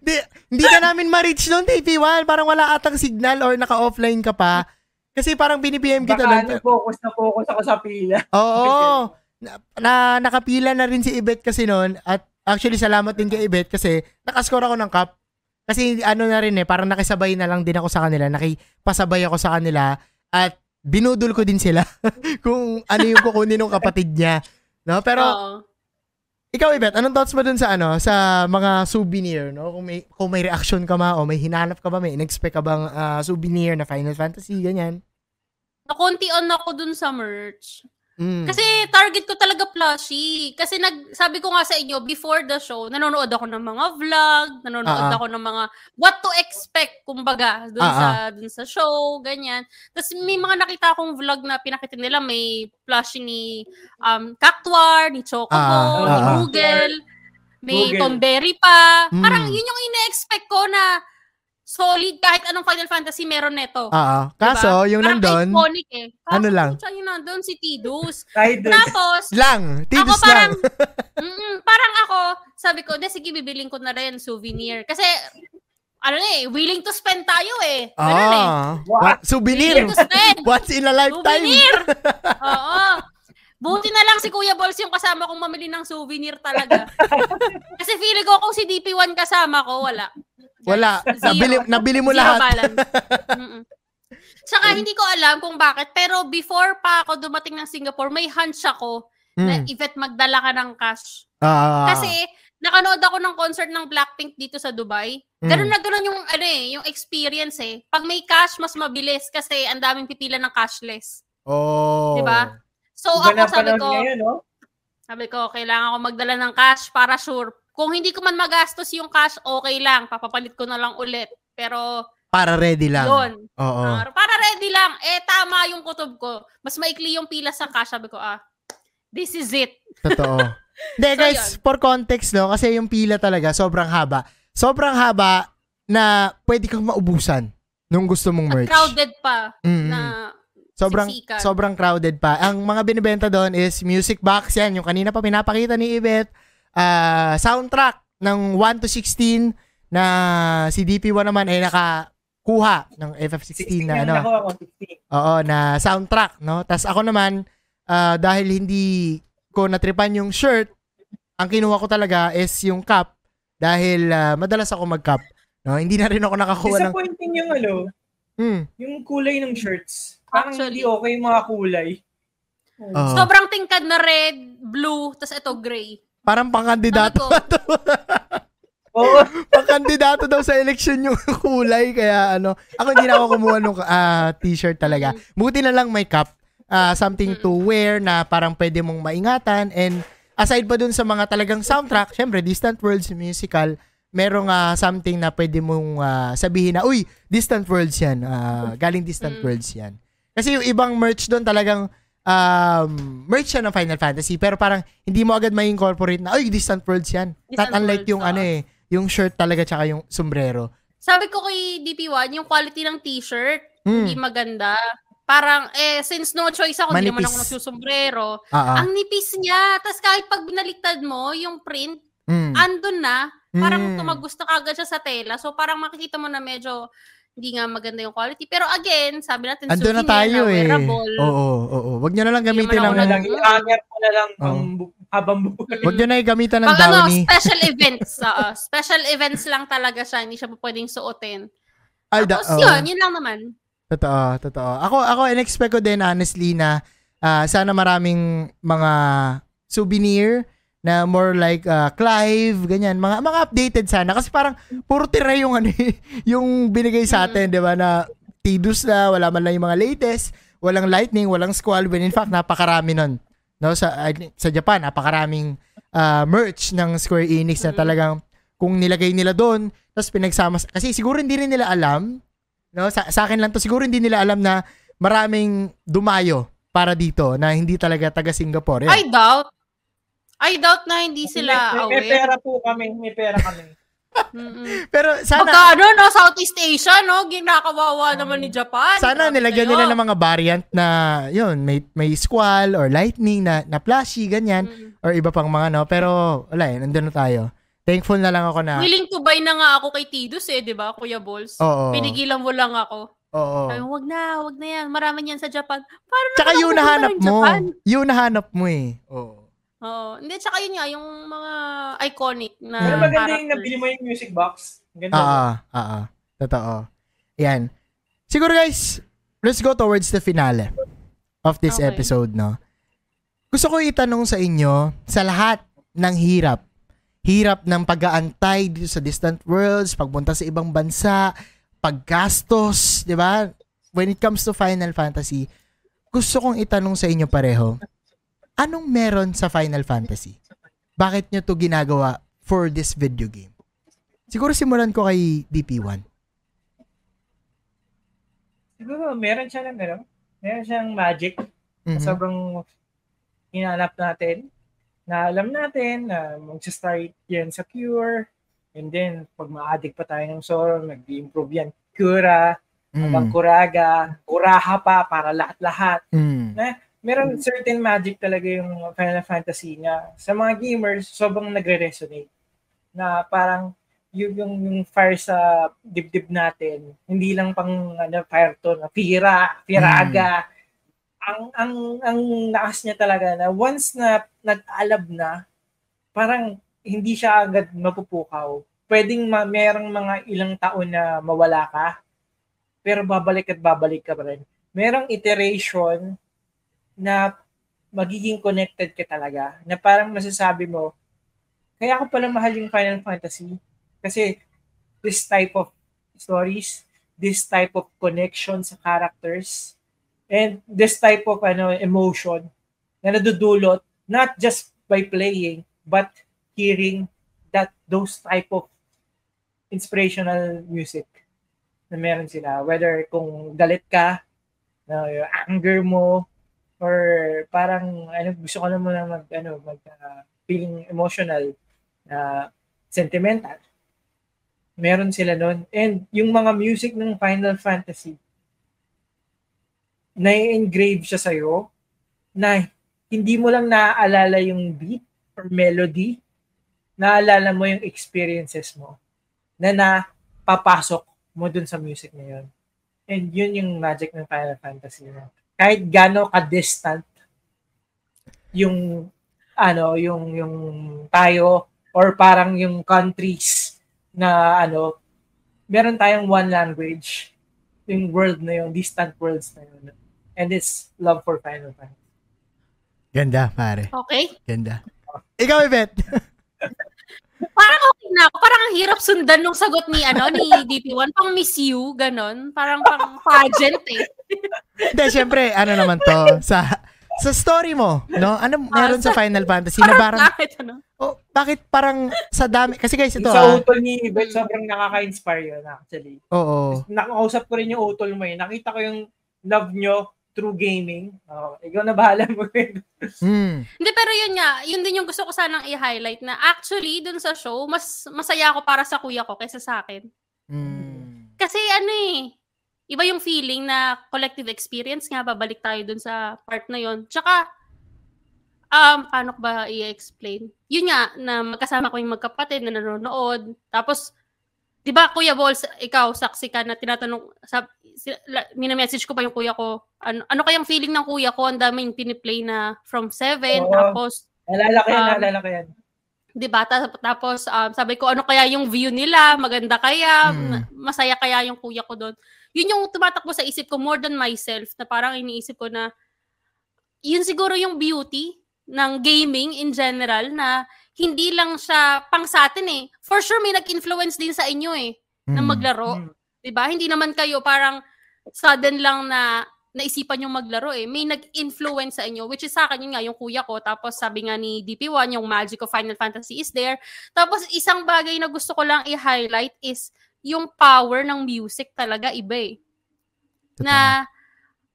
Di, hindi ka namin ma-reach noon, TP1. Parang wala atang signal or naka-offline ka pa. Kasi parang binipm kita Baka ano, doon. focus na focus ako sa pila. Oo. Na, na, nakapila na rin si Ibet kasi noon. At actually, salamat din kay Ibet kasi nakascore ako ng cup. Kasi ano na rin eh, parang nakisabay na lang din ako sa kanila, nakipasabay ako sa kanila at binudol ko din sila kung ano yung kukunin ng kapatid niya. No? Pero Oo. Ikaw, Ibet, anong thoughts mo dun sa ano, sa mga souvenir, no? Kung may kung may reaction ka ma o may hinanap ka ba, may in-expect ka bang ah, souvenir na Final Fantasy ganyan? Nakunti on ako dun sa merch. Mm. Kasi target ko talaga plushie. Kasi nag, sabi ko nga sa inyo, before the show, nanonood ako ng mga vlog, nanonood ah. ako ng mga what to expect, kumbaga, dun, Ah, sa, dun sa show, ganyan. Tapos may mga nakita akong vlog na pinakita nila, may plushie ni um, Cactuar, ni Chocobo, Ah, ni. Google, may Google. Pa. Mm. Parang yun yung ine-expect ko na solid kahit anong Final Fantasy meron neto. Ah, ah. kaso yung Parang nandun, iconic eh. Kaso, ano lang? putya, yung nandun si Tidus. Tapos, lang, ako tidus parang, lang. mm, parang ako, sabi ko, sige, bibiling ko na rin souvenir. Kasi, ano na eh, willing to spend tayo eh. Ganun eh. Ah, What? what? souvenir. Willing to spend. Once in a lifetime. Souvenir! Oo. Buti na lang si Kuya Balls yung kasama kong mamili ng souvenir talaga. Kasi feeling ko kung si DP1 kasama ko, wala. Wala. Zero. Nabili, nabili mo Zero lahat. balance. Mm-mm. Tsaka hindi ko alam kung bakit, pero before pa ako dumating ng Singapore, may hunch ako na Mm. Yvette magdala ka ng cash. Ah, Kasi nakanood ako ng concert ng Blackpink dito sa Dubai. Ganun Mm. na ganun yung ano eh, yung experience eh. Pag may cash mas mabilis kasi ang daming pipila ng cashless. oh. Di ba? So Iba ako sabi ko, ngayon, no? sabi ko kailangan ko magdala ng cash para sure. Kung hindi ko man magastos yung cash, okay lang, papapalit ko na lang ulit. Pero Para ready lang. yun, Oo. Ah, para ready lang. Eh, tama yung kutob ko. Mas maikli yung pila sa cash. Sabi ko, ah, this is it. Totoo. Hindi, So, guys, yun. for context, no, kasi yung pila talaga, sobrang haba. Sobrang haba na pwede kang maubusan nung gusto mong At merch. crowded pa Mm, na sobrang siksikan. sobrang crowded pa. Ang mga binibenta doon is music box yan, yung kanina pa pinapakita ni Ibet, ah, soundtrack ng 1 to 16 na si DP1 naman ay nakakuha ng FF16 na ano. Ako ako, 16. Oo, na soundtrack, no? Tapos ako naman, ah, dahil hindi ko natripan yung shirt, ang kinuha ko talaga is yung cup dahil ah, madalas ako mag-cup. No? Hindi na rin ako nakakuha ng... Disappointing yung ano, Hmm. yung kulay ng shirts. Parang Actually. hindi okay yung mga kulay. Oo. sobrang tingkad na red, blue, tas ito gray. Parang pangkandidato. Ko, Oo. pangkandidato daw sa election yung kulay. Kaya ano, ako hindi na ako kumuha ng ah, t-shirt talaga. Buti na lang may cup. ah, something to wear na parang pwede mong maingatan. And aside pa dun sa mga talagang soundtrack, syempre, Distant Worlds musical, merong ah, something na pwede mong ah, sabihin na, uy, Distant Worlds yan. Ah, galing Distant Mm. Worlds yan. Kasi yung ibang merch doon talagang um, merch siya ng Final Fantasy pero parang hindi mo agad may incorporate na, uy, Distant Worlds yan. Not Distant unlike Worlds, yung oo. ano eh, yung shirt talaga tsaka yung sombrero. sabi ko kay DP1, yung quality ng t-shirt, Hmm. hindi maganda. Parang, eh, since no choice ako, hindi naman ako nagsusombrero. Ah. Ang nipis niya. Tapos kahit pag binaliktad mo, yung print, Mm. andun na. Parang Mm. tumagusta kagad siya sa tela. So parang makikita mo na medyo hindi nga maganda yung quality. Pero again, sabi natin, Ando na souvenir tayo na eh. wearable. Oo, oo. Wag nyo na lang gamitin naman ng... ako Ano lang, i-hanger mo na lang Oo. ang habang buhay. Wag nyo na gamitan ng Pag ano, downy. special events. oo. special events lang talaga siya. Hindi siya pa pwedeng suotin. Ay, da- oo. Tapos yun, yun lang naman. Totoo, totoo. Ako, ako in-expect ko din honestly na ah, sana maraming mga souvenir na more like ah, Clive, ganyan, mga mga updated sana kasi parang puro tira yung ano eh, yung binigay sa atin, 'di ba, na Tidus na, wala man lang yung mga latest, walang lightning, walang squall, when in fact napakarami nun. No, sa sa Japan, napakaraming ah, merch ng Square Enix na Mm. talagang kung nilagay nila doon, tapos pinagsama kasi siguro hindi rin nila alam No, sa, sa akin lang to siguro hindi nila alam na maraming dumayo para dito na hindi talaga taga Singapore. Yan. I doubt. I doubt na hindi sila may, may aware. pera po kami, may pera kami. Mm-mm. Pero sana Pagka ano, no, Southeast Asia, no, ginakawawa naman ni Japan. sana nilagyan nila ng mga variant na yun, may may squall or lightning na na flashy ganyan Mm. or iba pang mga no, pero wala eh, nandun na tayo. Thankful na lang ako na Willing to buy na nga ako kay Tidus eh, di ba, Kuya Balls? Oo. Pinigilan mo lang ako. Oo. Sabi, wag na, wag na yan. Marami yan sa Japan. Para Tsaka naman yun nahanap mo. Japan. Yun nahanap mo eh. Oo. Oo. Hindi, tsaka yun nga, yung mga iconic na Pero maganda characters. yung nabili mo yung music box. Ganda. Ah, ah, ah. Totoo. Yan. Siguro guys, let's go towards the finale of this Okay. episode, no? Gusto ko itanong sa inyo, sa lahat ng hirap, hirap ng pag-aantay dito sa distant worlds, pagpunta sa ibang bansa, paggastos, di ba? When it comes to Final Fantasy, gusto kong itanong sa inyo pareho, anong meron sa Final Fantasy? Bakit nyo to ginagawa for this video game? Siguro simulan ko kay DP1. Siguro, meron siya na meron. Meron siyang magic. Mhm. Sobrang hinanap natin. Na alam natin na mag-start yan sa cure. And then, pag ma-addict pa tayo ng sorrow, nag-improve yan. Cura, Mm. kuraga, kuraha pa para lahat-lahat. Mm. Meron certain magic talaga yung Final Fantasy niya. Sa mga gamers, sobrang nagre-resonate. Na parang yung, yung, yung fire sa dibdib natin, hindi lang pang ano, fire to, na pira, piraga. Ang, ang, ang nakas niya talaga na once na nag-alab na, parang hindi siya agad mapupukaw. Pwedeng ma- merong mga ilang taon na mawala ka, pero babalik at babalik ka pa rin. Merong iteration na magiging connected ka talaga. Na parang masasabi mo, kaya ako pala mahal yung Final Fantasy. Kasi this type of stories, this type of connection sa characters, and this type of ano emotion na nadudulot not just by playing, but hearing that those type of inspirational music na meron sila. Whether kung galit ka, na yung anger mo, or parang ano gusto ko na mag ano mag uh, feeling emotional na sentimental. Meron sila noon and yung mga music ng Final Fantasy na-engrave siya sa na hindi mo lang naaalala yung beat or melody naalala mo yung experiences mo na napapasok mo dun sa music na yun. And yun yung magic ng Final Fantasy na kahit gaano ka-distant yung ano yung yung tayo or parang yung countries na ano meron tayong one language yung world na yun distant worlds na yun and it's love for Final Fantasy Ganda, pare. Okay. Ganda. Ikaw, Yvette. Parang na ako. Parang ang hirap sundan nung sagot ni, ano, ni DP1. Pang miss you, ganon. Parang pang pageant eh. Hindi, syempre, ano naman to, sa sa story mo, no? Ano meron sa Final Fantasy na parang, bakit, ano? oh, bakit parang sa dami, kasi guys, ito sa ah, utol ni Beth sobrang nakaka-inspire yun actually oo, nakausap ko rin yung utol mo eh nakita ko yung love nyo through gaming oh, ikaw na bahala mo yun mm, Hindi, pero yun nga, yun din yung gusto ko sanang i-highlight na actually, dun sa show, mas masaya ako para sa kuya ko kaysa sa akin. mm, Kasi ano eh, iba yung feeling na collective experience nga, babalik tayo dun sa part na yon Tsaka, um, paano ko ba i-explain? Yun nga, na magkasama ko yung magkapatid na nanonood. Tapos, di ba, Kuya Balls, ikaw, saksi ka na tinatanong, sa, si, la, minamessage ko pa yung kuya ko, ano, ano kayang feeling ng kuya ko? Ang daming piniplay na from 7, Oo. tapos, naalala ko yan Um, naalala ko yan 'di ba? Ta- Tapos um, sabi ko ano kaya yung view nila, maganda kaya, Mm. ma- masaya kaya yung kuya ko doon. Yun yung tumatakbo sa isip ko more than myself na parang iniisip ko na yun siguro yung beauty ng gaming in general na hindi lang siya pang sa atin eh. For sure may nag-influence din sa inyo eh na mm. maglaro. Mm. 'Di ba? Hindi naman kayo parang sudden lang na naisipan yung maglaro eh. May nag-influence sa inyo, which is sa akin yun nga, yung kuya ko. Tapos sabi nga ni DP1, yung magic of Final Fantasy is there. Tapos isang bagay na gusto ko lang i-highlight is yung power ng music talaga iba eh. Totoo. Na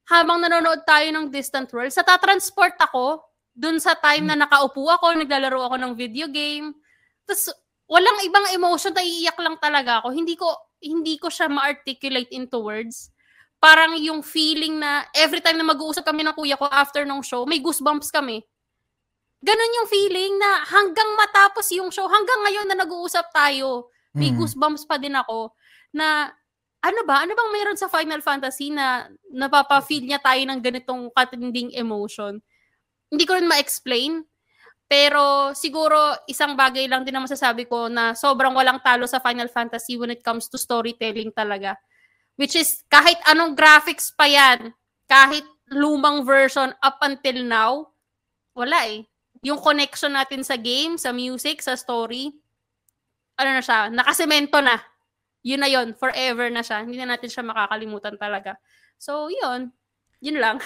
habang nanonood tayo ng Distant World, sa tatransport ako dun sa time na nakaupo ako, naglalaro ako ng video game. Tapos walang ibang emotion, naiiyak lang talaga ako. Hindi ko hindi ko siya ma-articulate into words. Parang yung feeling na every time na mag-uusap kami ng kuya ko after ng show, may goosebumps kami. Ganon yung feeling na hanggang matapos yung show, hanggang ngayon na nag-uusap tayo, may Mm. goosebumps pa din ako na ano ba? Ano bang meron sa Final Fantasy na napapa-feel niya tayo ng ganitong katinding emotion? Hindi ko rin ma-explain. Pero siguro isang bagay lang din na masasabi ko na sobrang walang talo sa Final Fantasy when it comes to storytelling talaga. Which is kahit anong graphics pa yan, kahit lumang version up until now, wala eh. Yung connection natin sa game, sa music, sa story, ano na siya, nakasemento na. Yun na yun, forever na siya. Hindi na natin siya makakalimutan talaga. So, yun. Yun lang.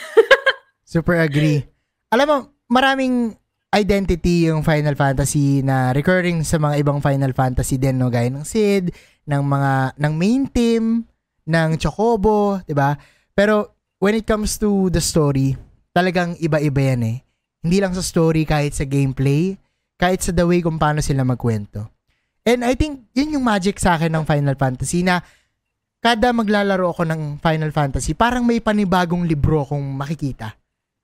Super agree. Alam mo, maraming identity yung Final Fantasy na recurring sa mga ibang Final Fantasy din no gaya ng Sid, ng mga ng main team, ng Chocobo, 'di ba? Pero when it comes to the story, talagang iba-iba yan eh. Hindi lang sa story kahit sa gameplay, kahit sa the way kung paano sila magkwento. And I think yun yung magic sa akin ng Final Fantasy na kada maglalaro ako ng Final Fantasy, parang may panibagong libro akong makikita.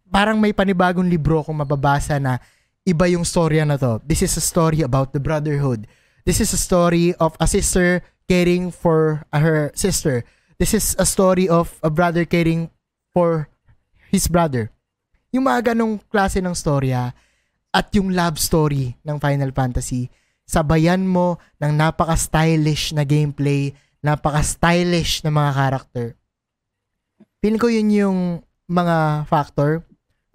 Parang may panibagong libro akong mababasa na iba yung storya na to. This is a story about the brotherhood. This is a story of a sister caring for her sister. This is a story of a brother caring for his brother. Yung mga ganong klase ng storya at yung love story ng Final Fantasy, sabayan mo ng napaka-stylish na gameplay, napaka-stylish na mga character. Feeling ko yun yung mga factor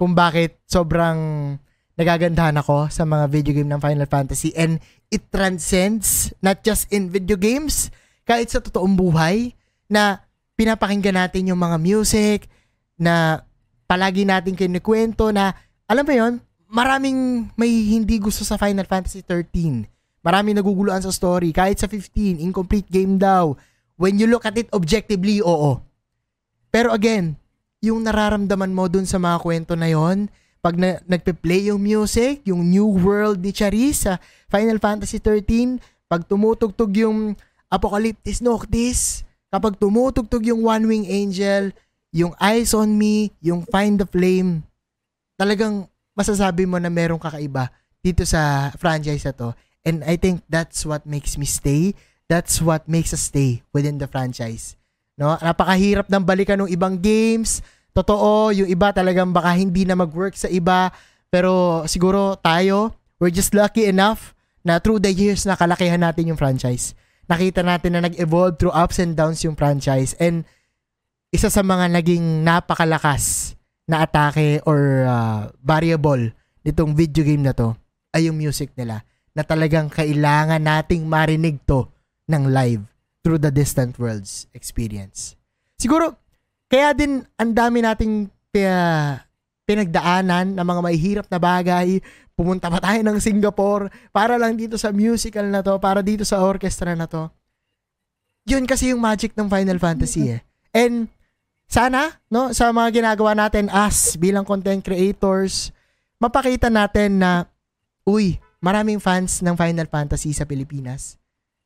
kung bakit sobrang nagagandahan ako sa mga video game ng Final Fantasy and it transcends not just in video games, kahit sa totoong buhay na pinapakinggan natin yung mga music na palagi natin kinikwento na alam mo yon maraming may hindi gusto sa Final Fantasy 13. Maraming naguguluhan sa story. Kahit sa 15, incomplete game daw. When you look at it objectively, oo. Pero again, yung nararamdaman mo dun sa mga kwento na yon pag na, nagpe-play yung music, yung New World ni Charis sa Final Fantasy 13, pag tumutugtog yung Apocalyptis Noctis, kapag tumutugtog yung One Wing Angel, yung Eyes on Me, yung Find the Flame, talagang masasabi mo na merong kakaiba dito sa franchise na to. And I think that's what makes me stay. That's what makes us stay within the franchise. No? Napakahirap ng balikan ng ibang games totoo, yung iba talagang baka hindi na mag-work sa iba, pero siguro tayo, we're just lucky enough na through the years nakalakihan natin yung franchise. Nakita natin na nag-evolve through ups and downs yung franchise and isa sa mga naging napakalakas na atake or uh, variable nitong video game na to ay yung music nila na talagang kailangan nating marinig to ng live through the Distant Worlds experience. Siguro, kaya din ang dami nating uh, pinagdaanan ng mga mahihirap na bagay. Pumunta pa tayo ng Singapore para lang dito sa musical na to, para dito sa orchestra na to. Yun kasi yung magic ng Final Fantasy eh. And sana, no, sa mga ginagawa natin as bilang content creators, mapakita natin na, uy, maraming fans ng Final Fantasy sa Pilipinas.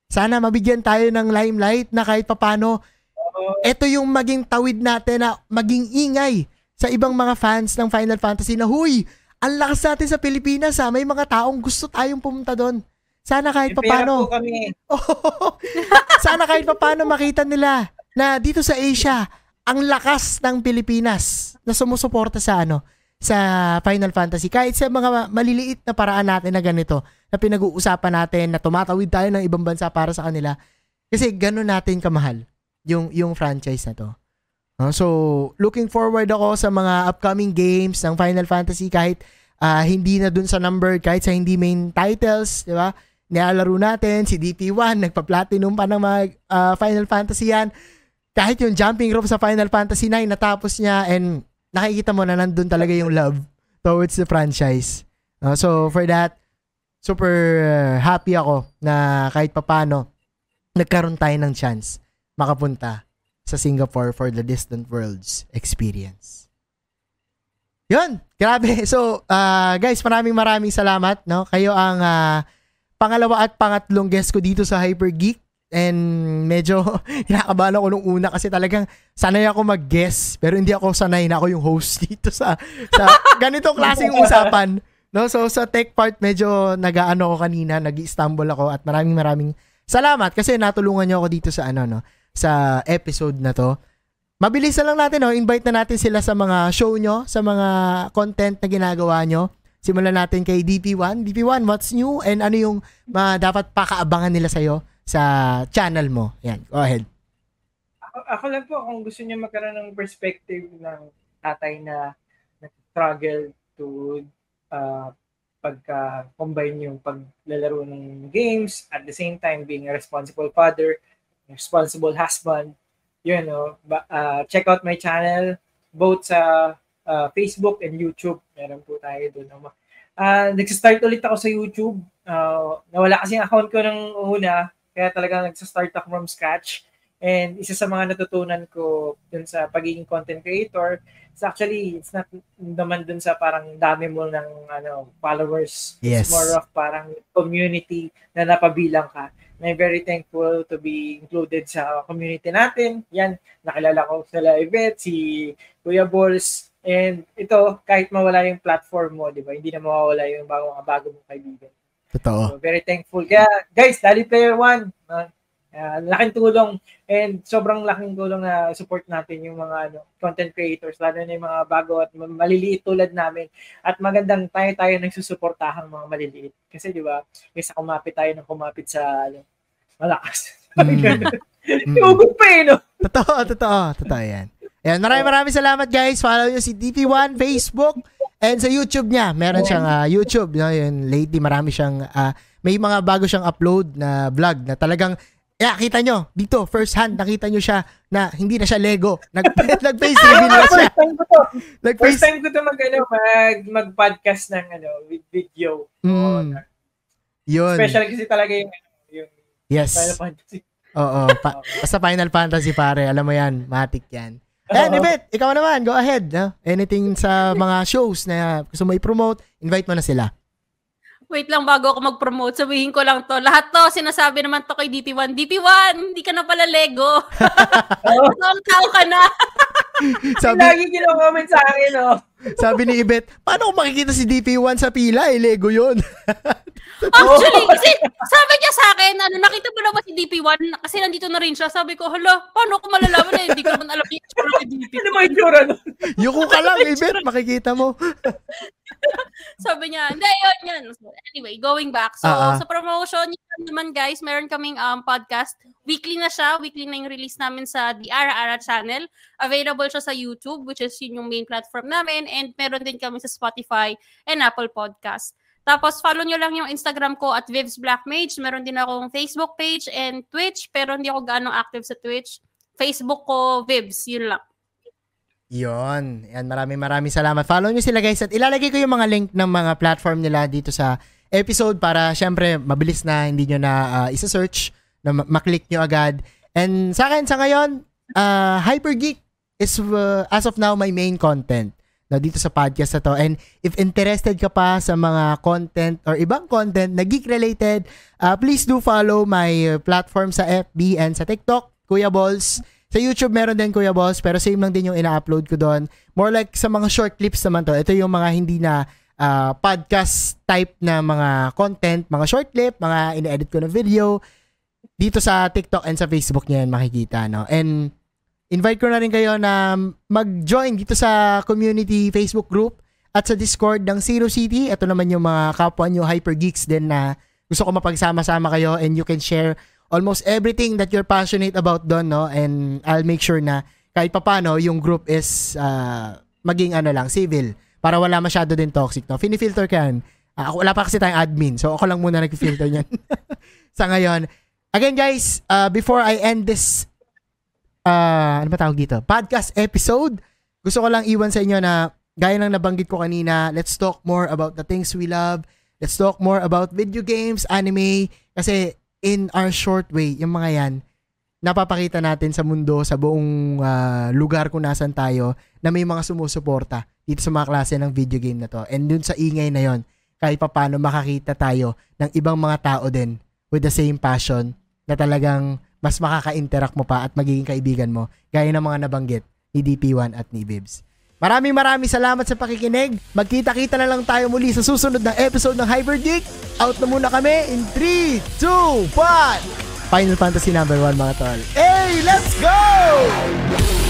Sana mabigyan tayo ng limelight na kahit papano ito yung maging tawid natin na maging ingay sa ibang mga fans ng Final Fantasy na, huy, ang lakas natin sa Pilipinas ha, may mga taong gusto tayong pumunta doon. Sana kahit pa paano. kami. sana kahit pa paano makita nila na dito sa Asia, ang lakas ng Pilipinas na sumusuporta sa ano, sa Final Fantasy. Kahit sa mga maliliit na paraan natin na ganito, na pinag-uusapan natin, na tumatawid tayo ng ibang bansa para sa kanila. Kasi gano'n natin kamahal yung yung franchise na to. Uh, so, looking forward ako sa mga upcoming games ng Final Fantasy kahit uh, hindi na dun sa number, kahit sa hindi main titles, di ba? Nilalaro natin, si DP1, nagpa-platinum pa ng mga uh, Final Fantasy yan. Kahit yung jumping rope sa Final Fantasy 9, natapos niya and nakikita mo na nandun talaga yung love towards the franchise. Uh, so, for that, super uh, happy ako na kahit papano, nagkaroon tayo ng chance makapunta sa Singapore for the Distant Worlds experience. Yun, grabe. So, uh, guys, maraming maraming salamat. No? Kayo ang uh, pangalawa at pangatlong guest ko dito sa Hyper Geek. And medyo hinakabahan ako nung una kasi talagang sanay ako mag-guest pero hindi ako sanay na ako yung host dito sa sa ganitong klaseng usapan. No, so sa tech part medyo nagaano ako kanina, nag-stumble ako at maraming maraming salamat kasi natulungan niyo ako dito sa ano no, sa episode na to. Mabilis na lang natin, no? invite na natin sila sa mga show nyo, sa mga content na ginagawa nyo, simulan natin kay DP1. DP1, what's new and ano yung uh, dapat pakaabangan nila sa'yo sa channel mo? Yan, go ahead. Ako, ako lang po, kung gusto niyo magkaroon ng perspective ng tatay na nag-struggle to uh, pagka-combine yung paglalaro ng games at the same time being a responsible father, responsible husband, you know, uh, check out my channel both sa uh, Facebook and YouTube. Meron po tayo doon. Uh, nag-start ulit ako sa YouTube. Uh, nawala kasi yung account ko nung una, kaya talagang nag-start ako from scratch. And isa sa mga natutunan ko dun sa pagiging content creator, it's actually, it's not naman dun sa parang dami mo ng ano, followers. Yes. It's more of parang community na napabilang ka. And I'm very thankful to be included sa community natin. Yan, nakilala ko sila Yvette, si Kuya Balls, And ito, kahit mawala yung platform mo, di ba, hindi na mawawala yung bago, mga bago mong kaibigan. Totoo. So, very thankful. Kaya, guys, Dali Player One, uh, uh, laking tulong and sobrang laking tulong na support natin yung mga ano, content creators, lalo na yung mga bago at maliliit tulad namin. At magandang tayo-tayo nagsusuportahan mga maliliit. Kasi, di ba, kaysa kumapit tayo ng kumapit sa ano, malakas. Mm. mm. pa eh, no? Totoo, totoo. Totoo yan. Ayan, maraming maraming salamat guys. Follow nyo si DP1 Facebook and sa YouTube niya. Meron siyang uh, YouTube. You know, yun, lately marami siyang, uh, may mga bago siyang upload na vlog na talagang Yeah, kita nyo, dito, first hand, nakita nyo siya na hindi na siya Lego. Nag, nag-face reveal na siya. First time ko to. Nag first time ko to mag, ano, mag, mag-podcast ng ano, with video. Mm. Yun. Especially kasi talaga yung, yung yes. Final Fantasy. Oo, pa, basta Final Fantasy pare, alam mo yan, matik yan. Eh, Nibet, ikaw naman, go ahead. No? Anything sa mga shows na gusto mo i-promote, invite mo na sila. Wait lang bago ako mag-promote, sabihin ko lang to. Lahat to, sinasabi naman to kay DP1. DP1, hindi ka na pala Lego. Ang tao ka na. sabi, Lagi kino-comment sa akin, oh. sabi ni Ibet, paano kung makikita si DP1 sa pila? Eh, Lego yun. Actually, kasi sabi niya sa akin, ano, nakita mo na ba si DP1? Kasi nandito na rin siya. Sabi ko, hala, paano ko malalaman na hindi ko naman alam yung itsura ni DP. Ano ba yung itsura nun? Yuko ka lang, Ibet, makikita mo. sabi niya, hindi, yun, yun. Anyway, going back. So, uh-huh. sa promotion naman, guys, meron kaming um, podcast. Weekly na siya. Weekly na yung release namin sa The Ara Ara channel. Available siya sa YouTube, which is yun yung main platform namin. And meron din kami sa Spotify and Apple Podcast. Tapos, follow nyo lang yung Instagram ko at Vivs Black Mage. Meron din akong Facebook page and Twitch, pero hindi ako gaano active sa Twitch. Facebook ko, Vivs, yun lang. Yon. Yan, maraming maraming salamat. Follow nyo sila guys at ilalagay ko yung mga link ng mga platform nila dito sa episode para syempre mabilis na hindi nyo na uh, isa-search na maklik nyo agad. And sa akin, sa ngayon, uh, Hypergeek is uh, as of now my main content no, dito sa podcast na to. And if interested ka pa sa mga content or ibang content na geek-related, uh, please do follow my platform sa FB and sa TikTok, Kuya Balls. Sa YouTube meron din Kuya Balls, pero same lang din yung ina-upload ko doon. More like sa mga short clips naman to. Ito yung mga hindi na uh, podcast type na mga content, mga short clip, mga ina-edit ko na video. Dito sa TikTok and sa Facebook niya yan makikita, no? And invite ko na rin kayo na mag-join dito sa community Facebook group at sa Discord ng Zero City. Ito naman yung mga kapwa nyo hyper geeks din na gusto ko mapagsama-sama kayo and you can share almost everything that you're passionate about doon, no? And I'll make sure na kahit papano yung group is uh, maging ano lang, civil. Para wala masyado din toxic, no? Fini-filter ka yan. Uh, wala pa kasi tayong admin, so ako lang muna nag-filter niyan. sa ngayon. Again guys, uh, before I end this uh, ano ba tawag dito? Podcast episode. Gusto ko lang iwan sa inyo na gaya ng nabanggit ko kanina, let's talk more about the things we love. Let's talk more about video games, anime, kasi in our short way, yung mga yan, napapakita natin sa mundo, sa buong uh, lugar kung nasan tayo, na may mga sumusuporta dito sa mga klase ng video game na to. And dun sa ingay na yon kahit pa paano makakita tayo ng ibang mga tao din with the same passion na talagang mas makaka-interact mo pa at magiging kaibigan mo gaya ng mga nabanggit ni DP1 at ni Bibs. Maraming maraming salamat sa pakikinig. Magkita-kita na lang tayo muli sa susunod na episode ng Hyper Geek. Out na muna kami in 3, 2, 1! Final Fantasy number 1 mga tol. Hey, let's go!